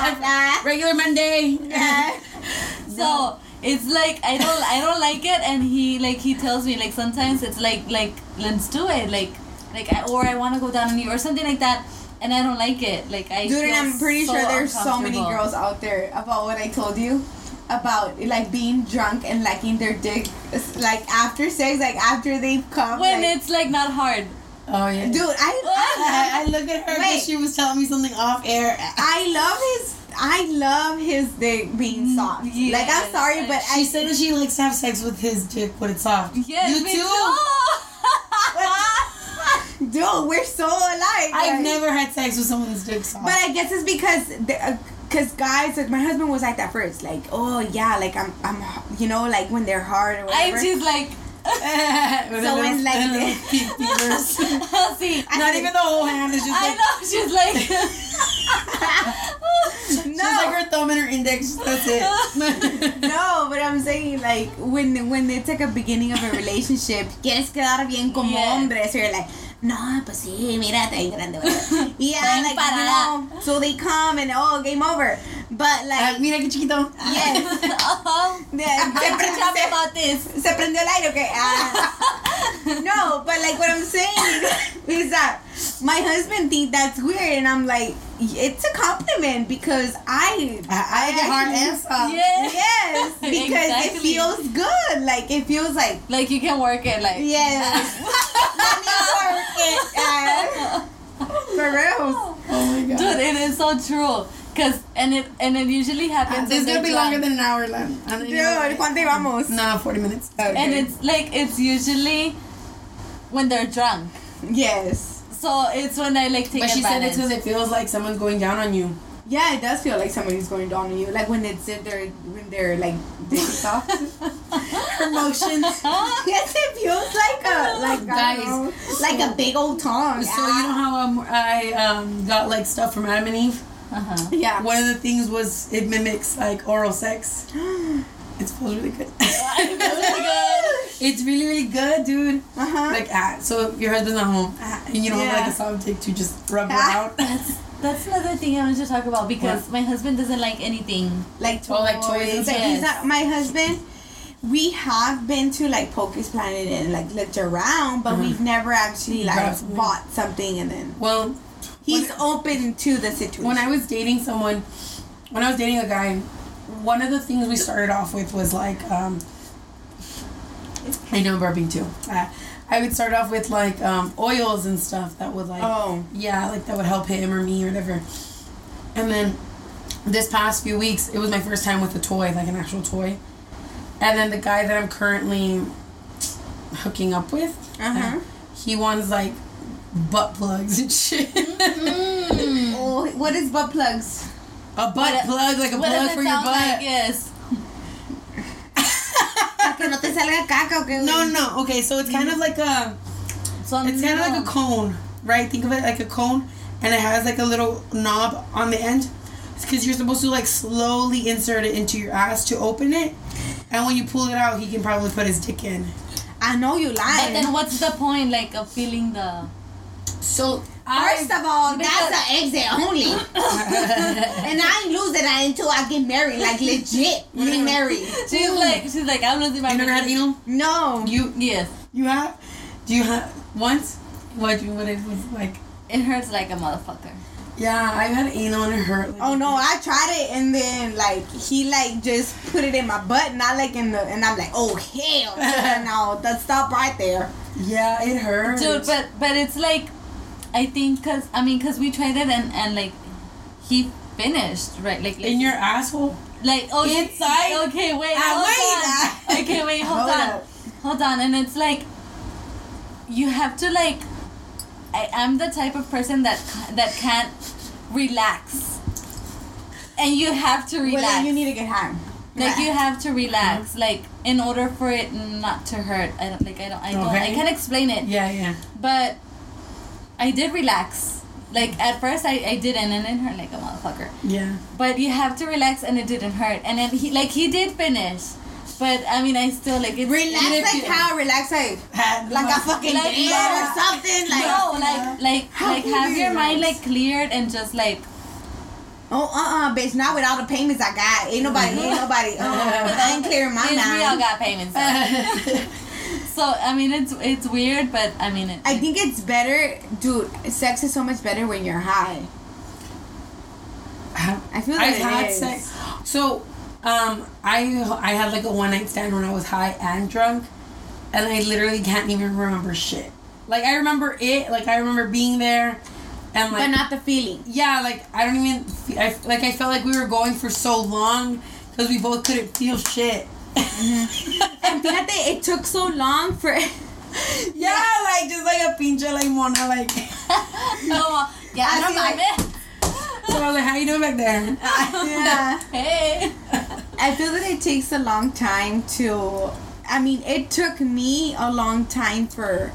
regular Monday. Yeah. so it's like I don't I don't like it and he like he tells me like sometimes it's like like let's do it like like I, or I want to go down on you or something like that and I don't like it like I dude, and I'm pretty so sure there's so many girls out there about what I told you about like being drunk and liking their dick like after sex, like after they've come. when like, it's like not hard. Oh yeah. dude, I, I, I look at her because she was telling me something off air. I love his. I love his dick being mm, soft. yes. Like I'm sorry, but She I said that she likes to have sex with his dick when it's soft. Yes, you too. dude, we're so alike. I've like- never had sex with someone's dick soft. But I guess it's because because uh, guys, like my husband was like that first, like oh yeah, like I'm I'm you know like when they're hard or whatever. I just like So when, like, a little the- peek peekers. see. Not even the whole hand. It's just I like know she's like no. she's like her thumb and her index. That's it. no, but I'm saying like when when it's like a beginning of a relationship, quieres quedar bien como Yeah. hombre, so you're like. No, pues sí, mira, está bien grande. ¿verdad?" Yeah, like, you know, so they come and oh, game over. But Ah, like, mira qué chiquito. yes, oh, yeah, se, se- about this. se prendió el aire, okay? Ah. no, but like what I'm saying is that my husband think that's weird, and I'm like, it's a compliment because I, I, I get hard actually- and soft. Yes. Yes, because it feels good. Like it feels like Like you can work it like yes. Let me work it. uh, for real. Oh my god. Dude, it is so true. Cause and it and it usually happens. This is gonna be they're longer than an hour, Len. Dude, ¿cuánto vamos? No, 40 minutes. And it's like it's usually when they're drunk. yes. So it's when I like take But she said it's advantage. because it feels like someone's going down on you. Yeah, it does feel like somebody's going down on you. Like when it's in their when they're like dick soft. Her motions. yes, it feels like a like Guys, don't know, like a big old tongue. So you know how um, I um, got like stuff from Adam and Eve? uh-huh. Yeah. One of the things was it mimics like oral sex. It feels really good. it's really really good, dude. Uh huh. Like ah, so your husband's not home ah, and you don't have like Yeah. a soft dick to just rub her Ah. out. That's that's another thing I wanted to talk about because my husband doesn't like anything. like toys. Oh, like toys. Like, he's not my husband. We have been to like Pocus Planet and like looked around, but Mhm. we've never actually like Grabbed something. bought something and then Well, he's open to the situation. when I was dating someone, when I was dating a guy, one of the things we started off with was like, um, I know burping too. Uh, I would start off with like um, oils and stuff that would like, oh, yeah, like that would help him or me or whatever. And then this past few weeks, it was my first time with a toy, like an actual toy. And then the guy that I'm currently hooking up with, Uh-huh. he wants like butt plugs and shit. oh, what is butt plugs? A butt What- plug, like a plug for your butt. like? Yes. Para que no te salga caca o qué? No, no. Okay, so it's kind of like a, So it's kind of like a cone, right? Think of it like a cone, and it has like a little knob on the end. Because you're supposed to like slowly insert it into your ass to open it, and when you pull it out, he can probably put his dick in. I know you lie. But then what's the point like of feeling the So First of all, that's an exit only. and I ain't losing that until I get married, like legit get married. She's like, she's like, I'm losing my. You never had virginity." anal? No. You Yes, you have? Do you have once? What you what it was like? it hurts like a motherfucker. Yeah, I had anal and it hurt. Like, Oh no, I tried it and then like he like just put it in my butt, not like in the and I'm like, oh hell no, that stop right there. Yeah, it hurt. dude but but it's like i think because i mean because we tried it and and like he finished right like in your asshole. like oh you- inside? okay wait Ah, hold wait, on. okay wait hold, Hold on up. hold on and it's like you have to like I, i'm the type of person that that can't relax and you have to relax Well, you need to get high. like you have to relax uh-huh. like in order for it not to hurt i don't like i don't i don't i can't explain it Yeah, yeah. but I did relax. Like at first I, I didn't and it hurt like a motherfucker. Yeah. But you have to relax and it didn't hurt. And then he like he did finish. But I mean I still like it's Relax it's- like how? Relax like like a fucking Like, no. or something. Like no, like like How like can you have your relax? mind like cleared and just like oh uh uh bitch, not with all the payments I got. Ain't nobody, ain't nobody. Uh, I ain't clearing my mind. we all got payments. so I mean it's it's weird but I mean it, I think it's better, dude. Sex is so much better when you're high. I feel like I've had is. sex. So, um, I I had like a one night stand when I was high and drunk, and I literally can't even remember shit. Like I remember it. Like I remember being there, and like but not the feeling. yeah, like I don't even. I like I felt like we were going for so long because we both couldn't feel shit. And fíjate, it took so long for. yeah, like just like a pinche like mona like. no, yeah, I don't like- it. So I was like, "How you doing back there?" yeah. Hey. I feel that it takes a long time to. I mean, it took me a long time for,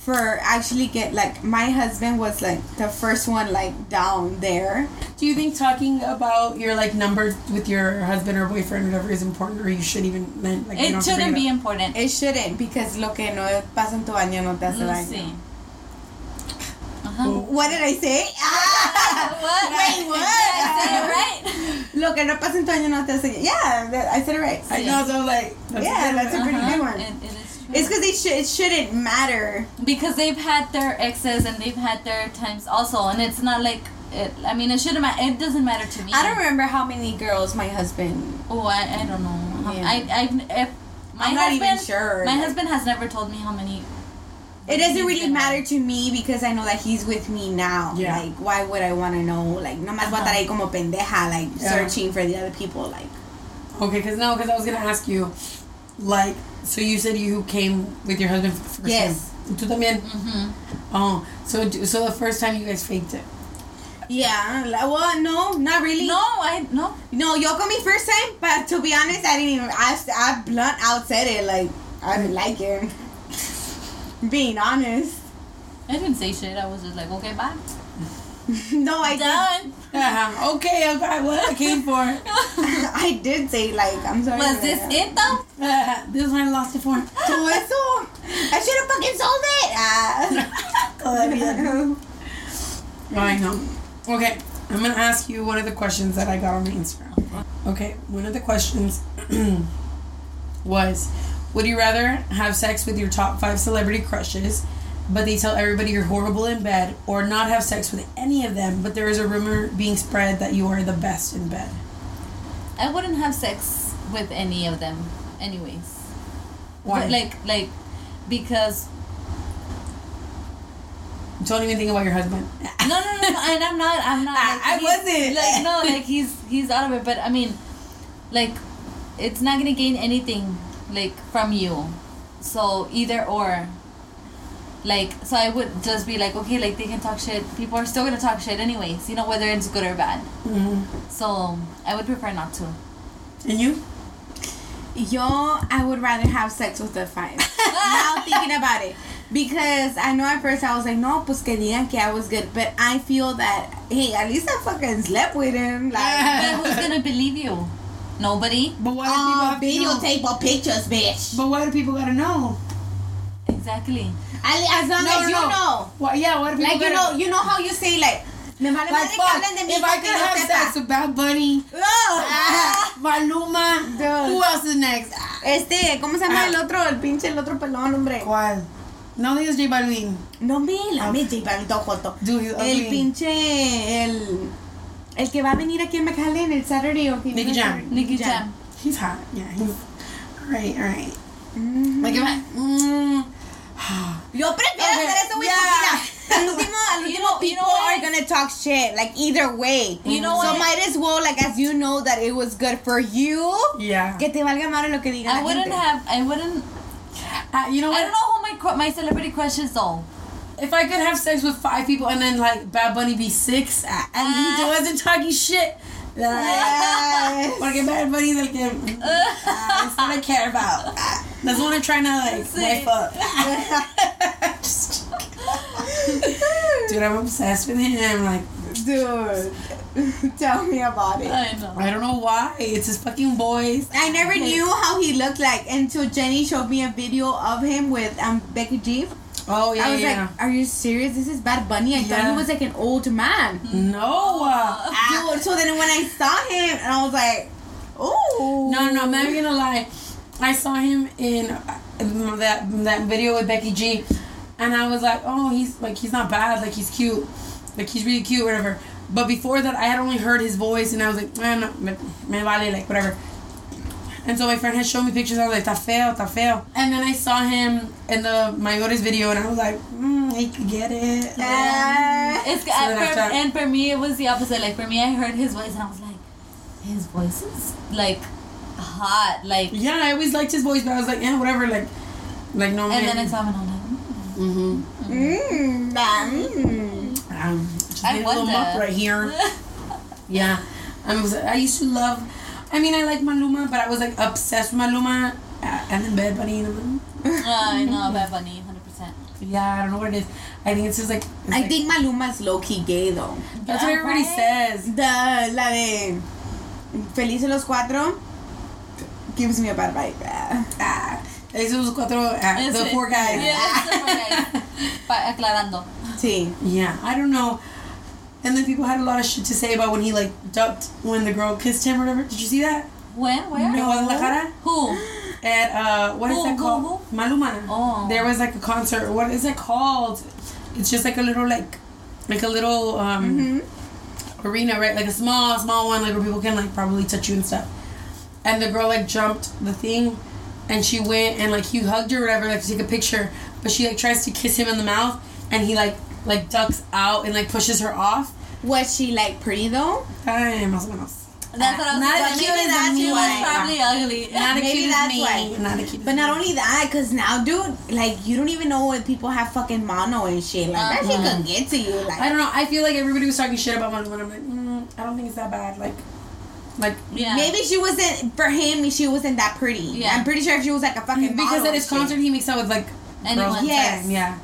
for actually get like my husband was like the first one like down there. Do you think talking about your like number with your husband or boyfriend or whatever is important, or you should even like It shouldn't bring be it important. It shouldn't because lo que no pasa en tu baño no te hace daño. Uh-huh. What did I say? Ah, What? Wait, what? I say it right? Lo que no pasa en tu baño no te hace. Yeah, that, I said it right. I know, so like, that's Yeah, a good that's a pretty good Uh-huh. one. It, it. It's because it, should it shouldn't matter. because they've had their exes and they've had their times also, and it's not like it. I mean, it shouldn't matter. It doesn't matter to me. I don't remember how many girls my husband. Oh, I, I don't know. Yeah. I I've if my I'm not husband even sure. my husband has never told me how many. It doesn't really matter to me because I know that he's with me now. Yeah. Like, why would I want to know? Like, no más voy a estar ahí como pendeja, like, Yeah. searching for the other people. Like, Okay, because no, because I was gonna ask you, like, so you said you came with your husband for the first Yes. time. Tú también. Mm-hmm. Oh, so so the first time you guys faked it. yeah. Like, well, no, not really. No, I no. No, yo con me first time, but to be honest, I didn't even. I, I blunt out said it. Like, I didn't like it. Being honest. I didn't say shit. I was just like, okay, bye. no, I. Done. Uh-huh. Okay, I got what I came for. I did say, like, I'm sorry. Was this it though? Uh, this is when I lost it for. Todo eso. I should have fucking sold it. Todavía. I know. Okay, I'm gonna ask you one of the questions that I got on Instagram. Okay, one of the questions was Would you rather have sex with your top five celebrity crushes, but they tell everybody you're horrible in bed, or not have sex with any of them, but there is a rumor being spread that you are the best in bed? I wouldn't have sex with any of them, anyways. Why? But, like like because Don't even think about your husband. no no no, no and I'm not I'm not. I- Like, I wasn't. like no like he's he's out of it. But I mean, like it's not gonna gain anything like from you. So either or. Like so, I would just be like, okay, like they can talk shit. People are still gonna talk shit anyways. You know whether it's good or bad. hmm So I would prefer not to. And you? Yo, I would rather have sex with the five. now thinking about it. Because I know at first I was like, no, pues que digan que I was good. But I feel that, hey, at least I fucking slept with him. Like, But who's gonna believe you? Nobody. But why do people uh, have videotape or pictures, bitch. But why do people gotta know? exactly. As, as long No, as no, you no. know. Well, yeah, what if people Like you gotta- know, you know how you say like, me vale Like, fuck, de mí if I could have sepa. sex with Bad Bunny, Ah. Maluma, Dude. who else is next? Este, ¿cómo se llama Ah. el otro? El pinche, el otro pelón, hombre. ¿Cuál? No digas J Balvin. No me la me J Balvin, todo joto. El pinche, el, el que va a venir aquí en McAllen el Saturday o que Nicky Jam. Nicky Jam. He's hot. Yeah, he's. Alright, alright. Mm. Like I. Mm, Yo prefiero Okay, hacer eso, güey. yeah. porque Al último, al You know- you people know are gonna talk shit. Like either way. You know So what? might as well, like as you know that it was good for you. yeah. Que te valga madre lo que diga I wouldn't gente. have. I wouldn't. Uh, you know I what? don't know who my my celebrity crush is though. If I could have sex with five people and then like Bad Bunny be six uh, and Ah. he wasn't talking shit. Uh, Yes. porque Bad Bunny's el que. Uh, that's what I care about. Uh, that's what I'm trying to like Sí. wife up. Just. Dude, I'm obsessed with him. Like, Dude, tell me about it. I know. I don't know why. It's his fucking voice. I never knew how he looked like until Jenny showed me a video of him with um Becky G. Oh yeah, I was yeah. like, "Are you serious? This is Bad Bunny." I thought he was like an old man. no. uh, Dude, so then when I saw him, and I was like, "Oh No, no, I'm not even gonna lie. I saw him in uh, that that video with Becky G, and I was like, oh, he's like he's not bad, like he's cute, like he's really cute, whatever. But before that, I had only heard his voice, and I was like, man, no, me, me vale, like whatever. And so my friend had shown me pictures. I was like, "Ta feo, ta feo." And then I saw him in the Mayores video, and I was like, mm, "He could get it." Ah. It's So and, for, and for me it was the opposite. Like for me, I heard his voice and I was like, his voice is like hot. Like Yeah, I always liked his voice, but I was like, yeah, whatever, like, like no. Man. And then I saw him and I'm like, mm. Mm-hmm. Mm, nah, mm. Um, just I a little muck right here. Yeah, I was. I used to love. I mean, I like Maluma, but I was like obsessed with Maluma, uh, and then Bad Bunny. And then, Uh, I know Bad Bunny, hundred percent. yeah, I don't know what it is. I think it's just like. it's I like- think Maluma's low key gay though. that's what everybody says. The la de Felices los Cuatro gives me a bad vibe. Ah. Ah, esos cuatro, ah, the Ese- four guys. Yeah, it's the four guys. Aclarando. Sí. Yeah, I don't know. And then people had a lot of shit to say about when he like ducked when the girl kissed him or whatever. Did you see that? When? Where? In Guadalajara? Who? At uh, what is Who, that who, called? Maluma. Oh. There was like a concert. What is it called? It's just like a little like, like a little um, arena, right? Like a small, small one, like where people can like probably touch you and stuff. And the girl like jumped the thing, and she went and like he hugged her or whatever, like to take a picture. But she like tries to kiss him in the mouth, and he like like ducks out and like pushes her off. Was she like pretty though? Ay, más o menos. That's what I was Not saying. as cute as that's me. She was probably ugly. Not as cute as me. why. Not cute. But not only that, cause now, dude, like you don't even know when people have fucking mono and shit. Like that shit Uh-huh. can get to you. Like I don't know. I feel like everybody was talking shit about Maluma. and I'm like, mm, I don't think it's that bad. Like, like Yeah. maybe she wasn't for him. She wasn't that pretty. Yeah. I'm pretty sure if she was like a fucking because at his and shit. concert he makes out with like Anyone. girls all the Yes. Yeah.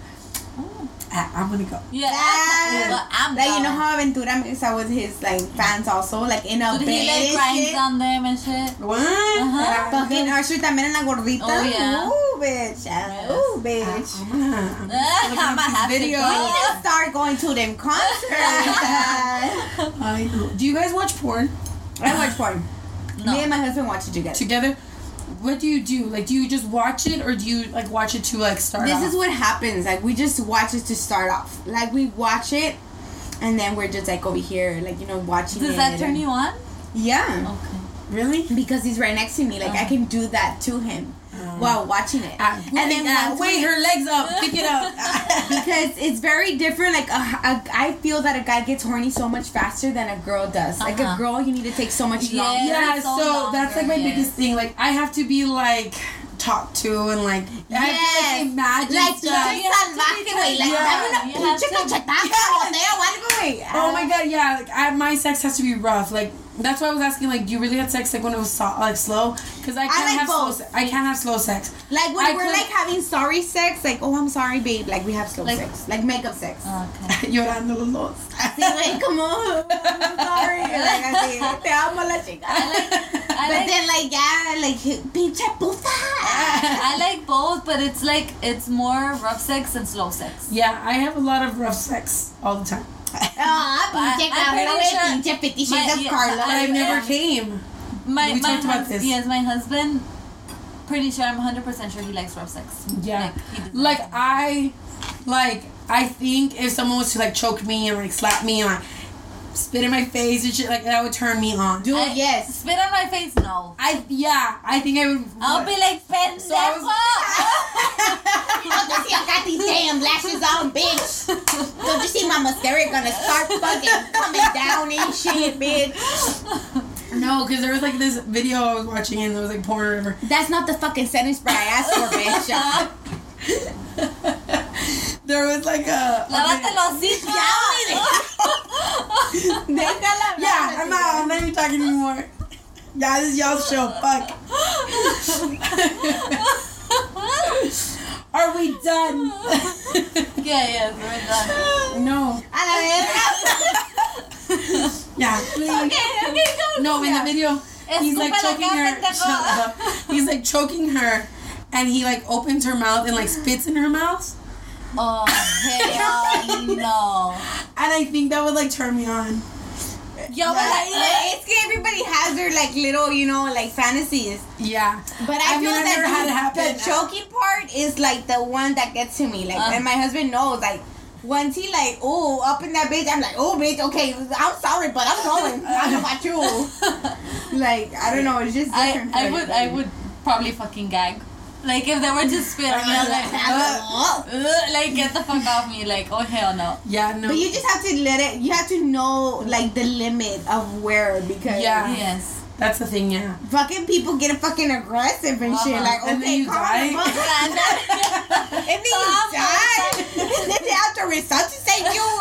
Ah, I'm gonna go. Yeah. Yeah. Well, I'm Like you know how Aventura makes out with his like fans also, like in a Dude, bed he like and grinds on them and shit. What? Uh-huh. Ah, Fucking Usher también en la gordita. Oh, yeah. Ooh, bitch. Ah, Yes. Ooh, bitch. I'm gonna. I'm I'm gonna have these to videos. We go. need to start going to them concerts. I. Do you guys watch porn I watch porn. No. Me and my husband watch it together. together? What do you do? Like, do you just watch it, or do you like watch it to like start? This off? is what happens. Like we just watch it to start off. Like we watch it, and then we're just like over here, like you know, watching Does it. that turn and- you on? Yeah, Okay. really. because he's right next to me. Like I Uh-huh. can do that to him while watching it. Ah, and then once wait, her legs up, pick it up. because it's very different. Like a, a, I feel that a guy gets horny so much faster than a girl does. Like a Uh-huh. girl, you need to take so much Yeah. longer. yeah, so, so that's like my longer, biggest thing. Like, I have to be like talked to and like I Yes. like imagine Like, stuff. You have salvaje, güey. Like, Yeah. dame una pinche cachetada, botella o algo, güey. Oh my god, yeah. Like I, my sex has to be rough. Like that's why I was asking. Like, do you really have sex like when it was so, like slow? Because I can't like have slow. both. Se- I can't have slow sex. Like when I we're could- like having sorry sex, like oh I'm sorry babe, like we have slow Like- sex, like makeup sex. Oh, okay. Llorando los dos. Así, güey, como I'm sorry, like así, te amo la chica. I like. I But like. then like yeah, like pinche puta. I like both, but it's like it's more rough sex and slow sex. Yeah, I have a lot of rough sex all the time. Ah, pinche I'm pretty Karla, güey, pinche Fifty my- Shades of yeah, Karla. But I've never came. My We my talked about hus- this. Yes, my husband. Pretty sure I'm 100 percent sure he likes rough sex. Yeah. Like, Like. I like I think if someone was to like choke me and like slap me and like spit in my face and shit like that would turn me on. Dude, I- yes. Spit on my face? No. I yeah, I think I would I'll be like pendejo. Don't you see I got these damn lashes on, bitch? Don't you see my mascara gonna start fucking coming down and shit, bitch? No, because there was like this video I was watching and there was like porn or whatever. That's not the fucking setting spray I asked for, bitch. There was like a, a Lávate los hocico. Yeah, I'm not I'm not even talking anymore. Yeah, this is y'all's show. Fuck. Are we done? yeah, yeah, we're done. no. A la verga. Yeah, please. Okay, okay, go. No, in the video, he's like choking her. Shut up. He's like choking her, and he like opens her mouth and like spits in her mouth. Oh hell no. And I think that would like turn me on. Yo, but Like, I, it's everybody has their like little, you know, like fantasies. Yeah. But I, I mean, feel that had it happen. the choking part is like the one that gets to me. Like, Uh. and my husband knows. Like, once he like, oh, up in that bitch, I'm like, oh, bitch, okay, I'm sorry, but I'm going. I don't know about you. Like, I don't know. It's just I, different. I for would, I would probably fucking gag. Like if they were to spit on me, I'm like, "Ugh, ugh," like get the fuck off me. Like oh hell no. Yeah. No. But you just have to let it. You have to know like the limit of where because Yeah. Yes. That's the thing. Yeah. fucking people get fucking aggressive and shit. Uh-huh. Like And then okay, you calm die. the fuck down. and then you Calm die. and then they have to resuscitate you.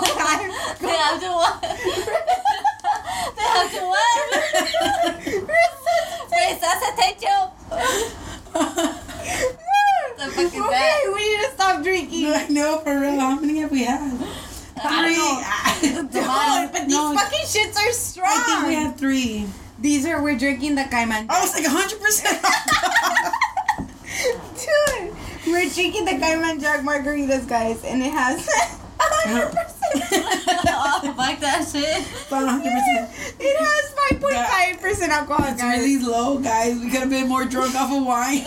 They have to what? they have to what? Resuscitate you. The fucking okay, bad. we need to stop drinking. no, for real. How many have we had? Three. don't know. Dude, but these No. fucking shits are strong. I think we had three. These are we're drinking the Cayman. I was like hundred percent. Dude, we're drinking the Cayman Jack margaritas, guys, and it has 100%. oh, fuck that shit. hundred percent. It has 5.5% alcohol, It's guys. really low, guys. We could have been more drunk off of wine.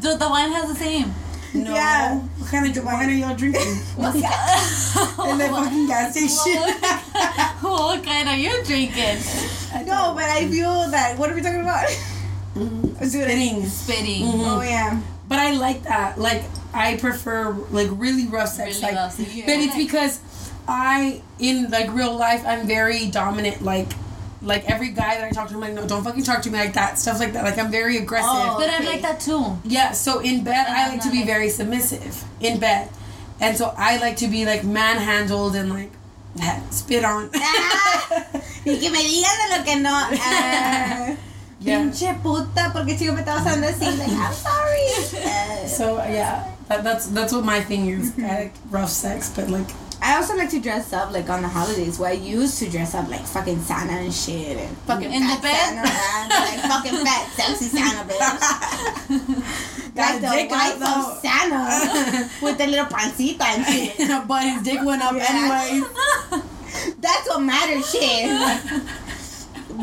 Dude, the wine has the same. No. Yeah. What kind of wine are y'all drinking? In what that fucking gas station. what kind are you drinking? No, but I feel that. What are we talking about? Mm-hmm. Let's do it. Fitting. Spitting. Mm-hmm. Oh, yeah. But I like that. Like I prefer like really rough sex. Really like, rough sex, yeah. but it's because I in like real life I'm very dominant. Like like every guy that I talk to, I'm like, no, don't fucking talk to me like that. Stuff like that. Like I'm very aggressive. Oh. But I'm like that too. Yeah. So in bed, I I'm like to be like- very submissive in bed, and so I like to be like manhandled and like spit on. Ah, y que me digan de lo que no. Ah, Yeah. Pinche puta, porque chico me está pasando así. Like, I'm sorry. Ah. So yeah, that, that's that's what my thing is. I like rough sex, but like I also like to dress up like on the holidays where I used to dress up like fucking Santa and shit and fucking In the fat bed? Santa, like fucking fat sexy Santa bitch. Like the dick wife of Santa with the little pancita and shit. but his dick went up Yeah. anyway. That's what matters, shit.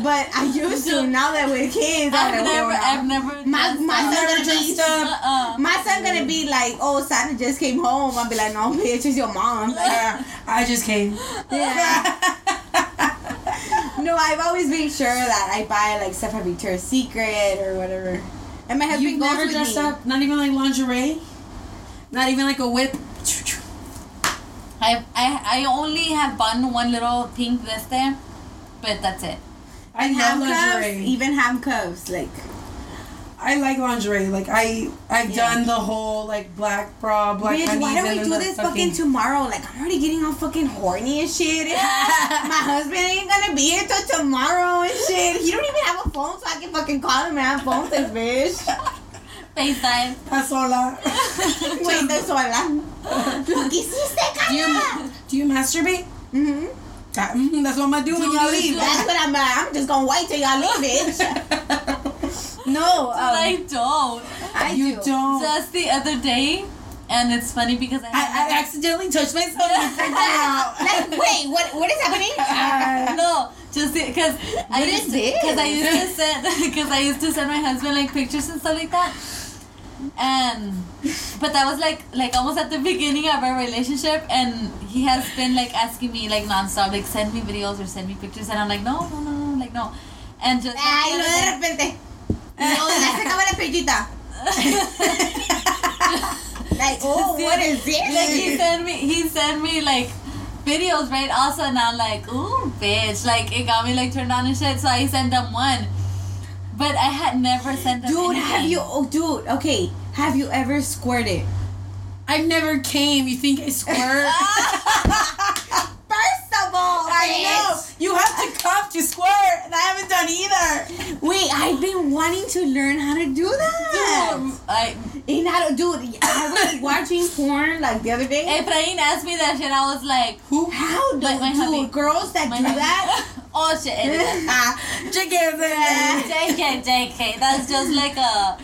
But I used to. Now that we're kids, I'm I've like, never. I've never. My done my son gonna be. Uh-uh. my son gonna be like, oh, Santa just came home. I'll be like, no, bitch, it's your mom. Like, I just came. yeah. No, I've always made sure that I buy like stuff at Victoria's Secret or whatever. And my husband You've goes never with dressed me. up? Not even like lingerie? Not even like a whip? I, I, I only have bought one little pink vest there, but that's it. I love handcuffs, lingerie. even handcuffs, like I like lingerie. Like I, I've Yeah. done the whole like black bra, black bitch, why don't we do this fucking, fucking tomorrow? Like I'm already getting all fucking horny and shit. My husband ain't gonna be here till tomorrow and shit. He don't even have a phone, so I can fucking call him and have phone sex, bitch. FaceTime. Estás sola. Wait, that's sola. Lo que hiciste, Do you, Karla. do you masturbate? Mm-hmm. That- mm, that's what I'm gonna do when y'all you leave. That's what I'm. I'm just gonna wait till y'all leave, bitch. No, um, I don't. I you do. don't. Just the other day, and it's funny because I, I, I accidentally touched myself and I freaked out. Like, wait, what? What is happening? Uh, no, just because I used this? Because I used to send because I used to send my husband like pictures and stuff like that. And but that was like like almost at the beginning of our relationship, and he has been like asking me like nonstop, like send me videos or send me pictures, and I'm like no no no no like no, and just Ay, lo de repente. No, ya se acaba la. Like, oh, what is this? Like he sent me he sent me like videos right? Also and I'm like ooh bitch. Like it got me like turned on and shit so I sent them one but I had never sent them Dude, have you? Oh, dude. Okay, have you ever squirted? I never came. You think I squirt? All, I know. You have to cuff to squirt, and I haven't done either. Wait, I've been wanting to learn how to do that. Dude, I And how to dude, I was watching porn like the other day. Efrain asked me that shit I was like Who? How do My- my dude, hubby. girls that do that? oh shit Chickens. JK JK that's just like a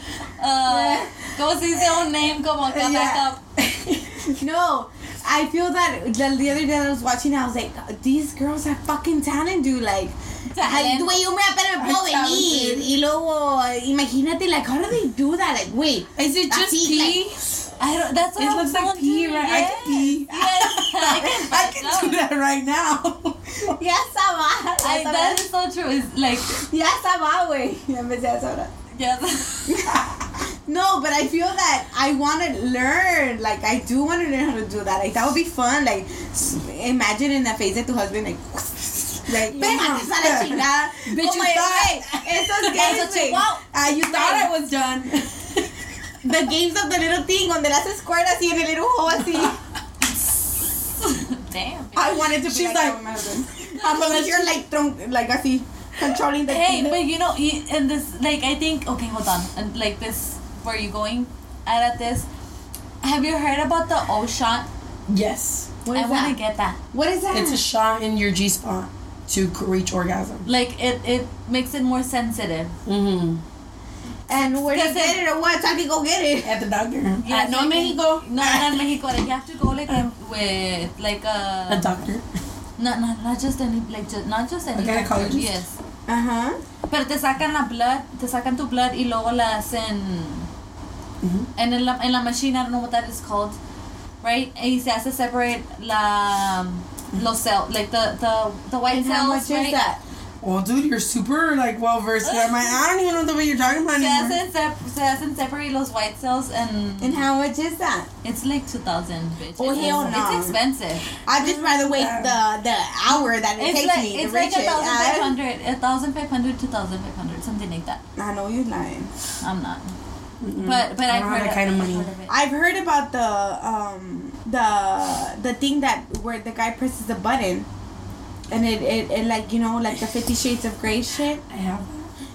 uh ¿Cómo se dice un name como acá back Yeah. up no, I feel that the, the other day I was watching, I was like, these girls have fucking talent, dude. Like, Talent. güey, yo me apenas puedo venir. Y luego, imagínate, like, how do they do that? Like, wait. Is it just pee? I don't that's what It I'm looks like pee, you, right? I can pee. Yes, I can, I can do that right now. Ya estaba. I, that is so true. It's like Ya estaba, güey. Ya empecé a sobrar. yes. No, but I feel that I want to learn. Like, I do want to learn how to do that. Like, that would be fun. Like, imagine in the face de tu husband, like, like, pégates a la chingada. Bitch, you el- thought- Esos games, you güey. want. Ah, you thought I was done. The games of the little thing, donde le haces squirt así en el little hole así. Damn. I wanted to be She's like, like- my husband. I'm like, you're like, así, controlling the Hey, thing. but you know, and this, like, I think, okay, hold on. And like this, where you going at, at this? Have you heard about the O shot? Yes. What I want to get that. What is that? It's a shot in your G spot to c- reach orgasm. Like, it, it makes it more sensitive. Mm-hmm. and where do you get it- it or what? Time to go get it. At the doctor. Yes, Uh, no, like, Mexico. No, not Mexico. Like, you have to go, like, with, like, a... A doctor. Not, not, not just any, like, just, not just any... gynecologist? doctor, Yes. Uh huh. Pero te sacan la blood, te sacan tu blood y luego la hacen Mhm. en la, en la machine, I don't know what that is called, right? Y se hace separate la los cells, like the the the white And cells, how much right? is that? Well, dude, you're super like well versed. I'm like, I don't even know the way you're talking about Se anymore. hacen, sep- se hacen separate los white cells and, And how much is that? it's like 2000 bitch. Oh, it's, hell no. it's expensive. I'd just rather wait the the hour that it It's takes like me it's to like reach a it. I, 1500, a 1500, 2500, something like that. I know you're lying. I'm not. But but I I've heard that kind of money. heard of it. I've heard about the um the the thing that where the guy presses the button, and it, it, it like you know like the Fifty Shades of Grey shit. I have.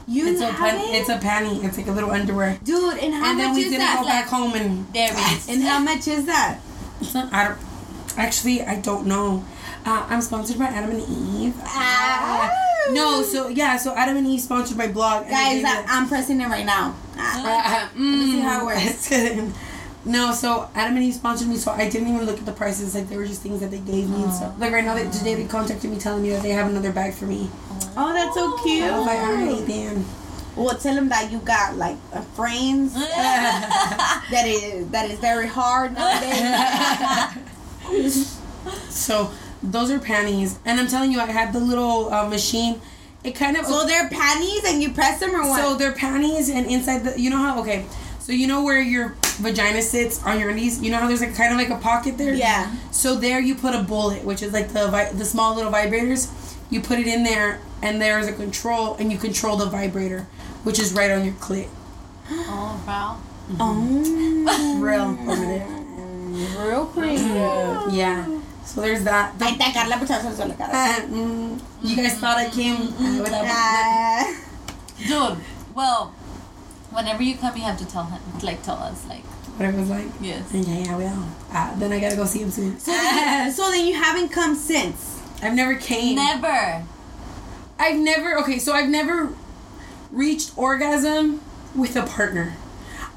You It's a have pen, it? It's a panty. It's like a little underwear. dude. And how and then much we is didn't that? go back home and There it is. And how much is that? I don't. Actually, I don't know. Uh, I'm sponsored by Adam and Eve. Ah. No, so yeah, so Adam and Eve sponsored my blog. Guys, I, I'm pressing it right now. Ah. Uh, me see how it mm, works. no, so Adam and Eve sponsored me, so I didn't even look at the prices. Like, they were just things that they gave me and stuff. Like, right now, they, today they contacted me telling me that they have another bag for me. Oh, that's so cute. I was like, then. Well, tell them that you got like a friends that is that is very hard nowadays. So, those are panties. And I'm telling you, I had the little uh, machine. It kind of. so they're panties and you press them or what? So they're panties, and inside the, you know how okay, so you know where your vagina sits on your knees. You know how there's like kind of like a pocket there. Yeah. So there you put a bullet, which is like the vi- the small little vibrators. You put it in there, and there's a control, and you control the vibrator, which is right on your clit. Oh wow. oh, Real primitive. real creative. Yeah. So there's that. Ay, te Carla puchazo en la cara. Mm, you guys thought I came uh, with Ah. Dude, well, whenever you come, you have to tell him, like, tell us, like, what it was like. yes. Yeah, yeah, well. Uh, then I gotta go see him soon. so, then, so then you haven't come since. I've never came. Never. I've never okay, so I've never reached orgasm with a partner.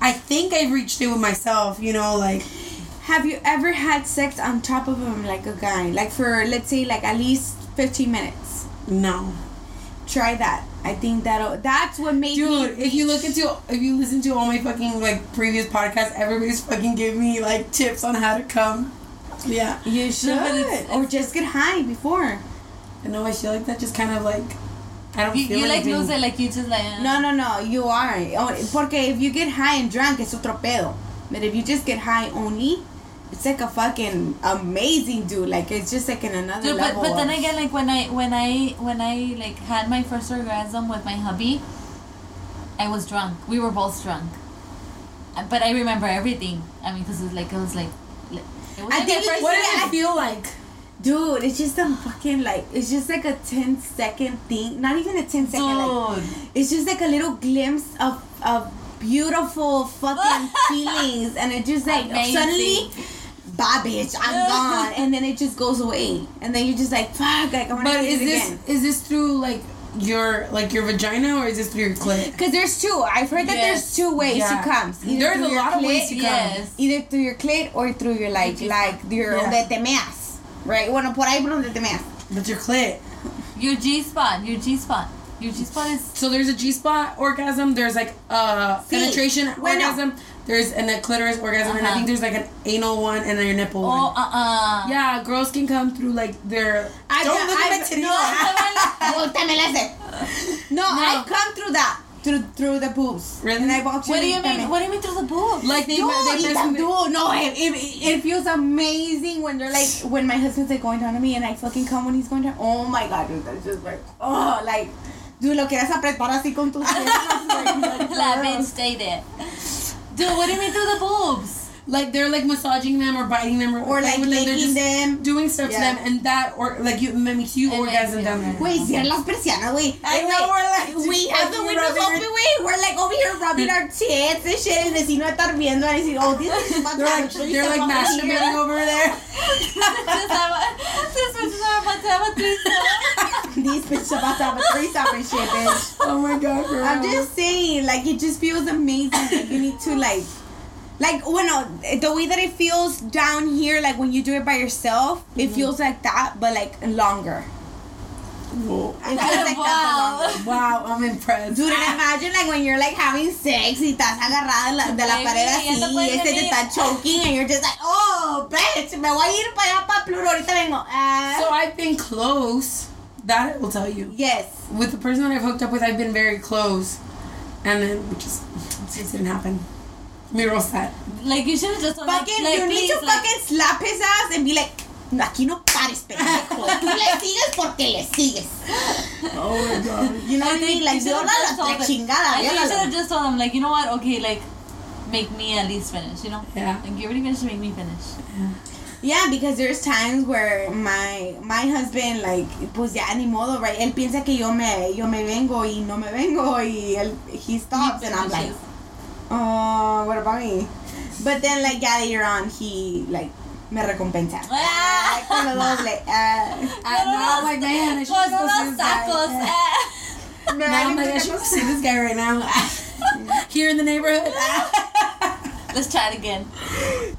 I think I've reached it with myself. You know, like Have you ever had sex on top of him like a guy? Like for let's say like at least fifteen minutes. no, Try that. I think that'll. That's what made dude. me. If you look into, if you listen to all my fucking like previous podcasts, everybody's fucking giving me like tips on how to come. Yeah, you should, but it's- or just get high before. I know. I feel like that just kind of like I don't You, feel you like anything. lose it, like you just like. uh, No, no, no. You are. Oh, Porque if you get high and drunk, it's otro pedo. But if you just get high only, it's like a fucking amazing dude. Like it's just like in another Dude, level. but then again, like when I when I when I like had my first orgasm with my hubby, I was drunk. We were both drunk, Uh, but I remember everything. I mean, because it was like it was like, like it was I like think my What Yeah, does I- it feel like? Dude, it's just a fucking like it's just like a 10 second thing. Not even a 10 second like Dude. it's just like a little glimpse of of beautiful fucking feelings and it just like Amazing. suddenly bye bitch, I'm gone and then it just goes away. And then you're just like fuck like I wanna But do is it this again. is this through like your like your vagina or is this through your clit? Cause there's two. I've heard that Yes. there's two ways Yeah. she comes. There's a your lot of ways to come. Yes. Either through your clit or through your like Your like your Yeah. donde te meas. Right? Bueno, por ahí por donde te meas. That's your clit. Your G spot, your G spot, your G spot is So there's a G spot orgasm. There's like a Sí. penetration Bueno. orgasm. There's an, a clitoris orgasm, and I Uh-huh. think there's like an anal one and then your nipple oh one. uh uh. Yeah, girls can come through like their. I've don't look at my I've- titty. no. Voltéamela ese. No, I've come through that. Through through the boobs. Really? And I've actually What do you mean? What do you mean through the boobs? like they, Dude, they mess that it. dude, no, it, it, it feels amazing when they're like, when my husband's like going down to me and I fucking come when he's going down. Oh my god, dude, that's just like, oh, like, dude, lo quieres apretar así con tus piernas. like, La like, bitch stay there. Dude, what do you mean through the boobs? Like they're like massaging them or biting them or, Or like with them. They're just them. doing stuff Yeah. to them, and that or like you makes you orgasm down there. Güey, cierra las persianas, güey. I know, we're like, We have the windows open, güey. We're like over here rubbing our tits and shit. El vecino estar viendo and he's oh, this is to They're like they're like masturbating over there. this this bitch is about to have a threesome. These bitches about to have a threesome and shit, bitch. Oh my god, girl. I'm just saying, like, it just feels amazing. Like, you need to, like, like, bueno, the way that it feels down here, like, when you do it by yourself, it feels like that, but, like, longer. Whoa. It feels like Wow. but. Wow, I'm impressed. Dude, and imagine, like, when you're, like, having sex y estás agarrada de la, de la Baby, pared así y este te está choking and you're just like, oh, bitch, me voy a ir para allá para Pluro, ahorita vengo. Ah. So I've been close. That I will tell you. yes. With the person that I've hooked up with, I've been very close, and then we just it didn't happen. Me roast that. Like you should have just told me, Fucking, like, you need please, to like, fucking slap his ass and be like, no, aquí no pares, pendejo. Tú le sigues porque le sigues. Oh my god. You know I what I mean? Like, you should have viola la chingada, I think you should have just told them, like, you know what? Okay, like, make me at least finish. You know? Yeah. Like you already finished, make me finish. Yeah, because there's times where my my husband like pues ya ni modo, right? Él piensa que yo me yo me vengo y no me vengo y él he stops and I'm like. Oh, what about me? But then like yeah, later on he like me recompensa. Ah. Con lo doble. Ah. Now I'm like, man, I should Con see this guy. tacos. Me Now I'm like, I should see this guy right now. Here in the neighborhood. Let's try it again.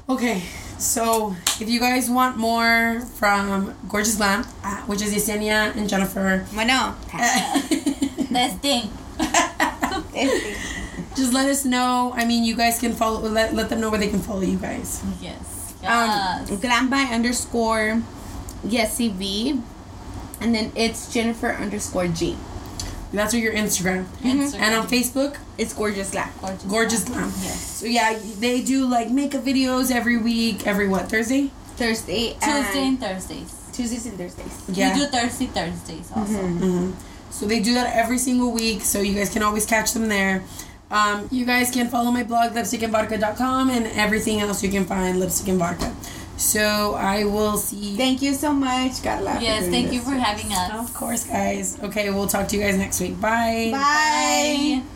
Okay, so if you guys want more from Gorgeous Glam, uh, which is Yesenia and Jennifer, Bueno, This thing. este, just let us know. I mean, you guys can follow. Let, let them know where they can follow you guys. Yes. um, glam by underscore yes CV, and then it's Jennifer underscore G. That's your Instagram. Instagram. And on Facebook, It's gorgeous glam. Gorgeous. Gorgeous Glam. Yes. So yeah, they do like makeup videos every week. Every what Thursday? Thursday, Tuesday and and Thursdays. Tuesdays and Thursdays. Yeah. We do Thursday Thursdays also. hmm So they do that every single week. So you guys can always catch them there. Um, you guys can follow my blog lipstickandvodka.com and everything else you can find lipstick and vodka. So I will see. Thank you so much, Karla. Yes, thank you for having us. Of course, guys. Okay, we'll talk to you guys next week. Bye. Bye. Bye.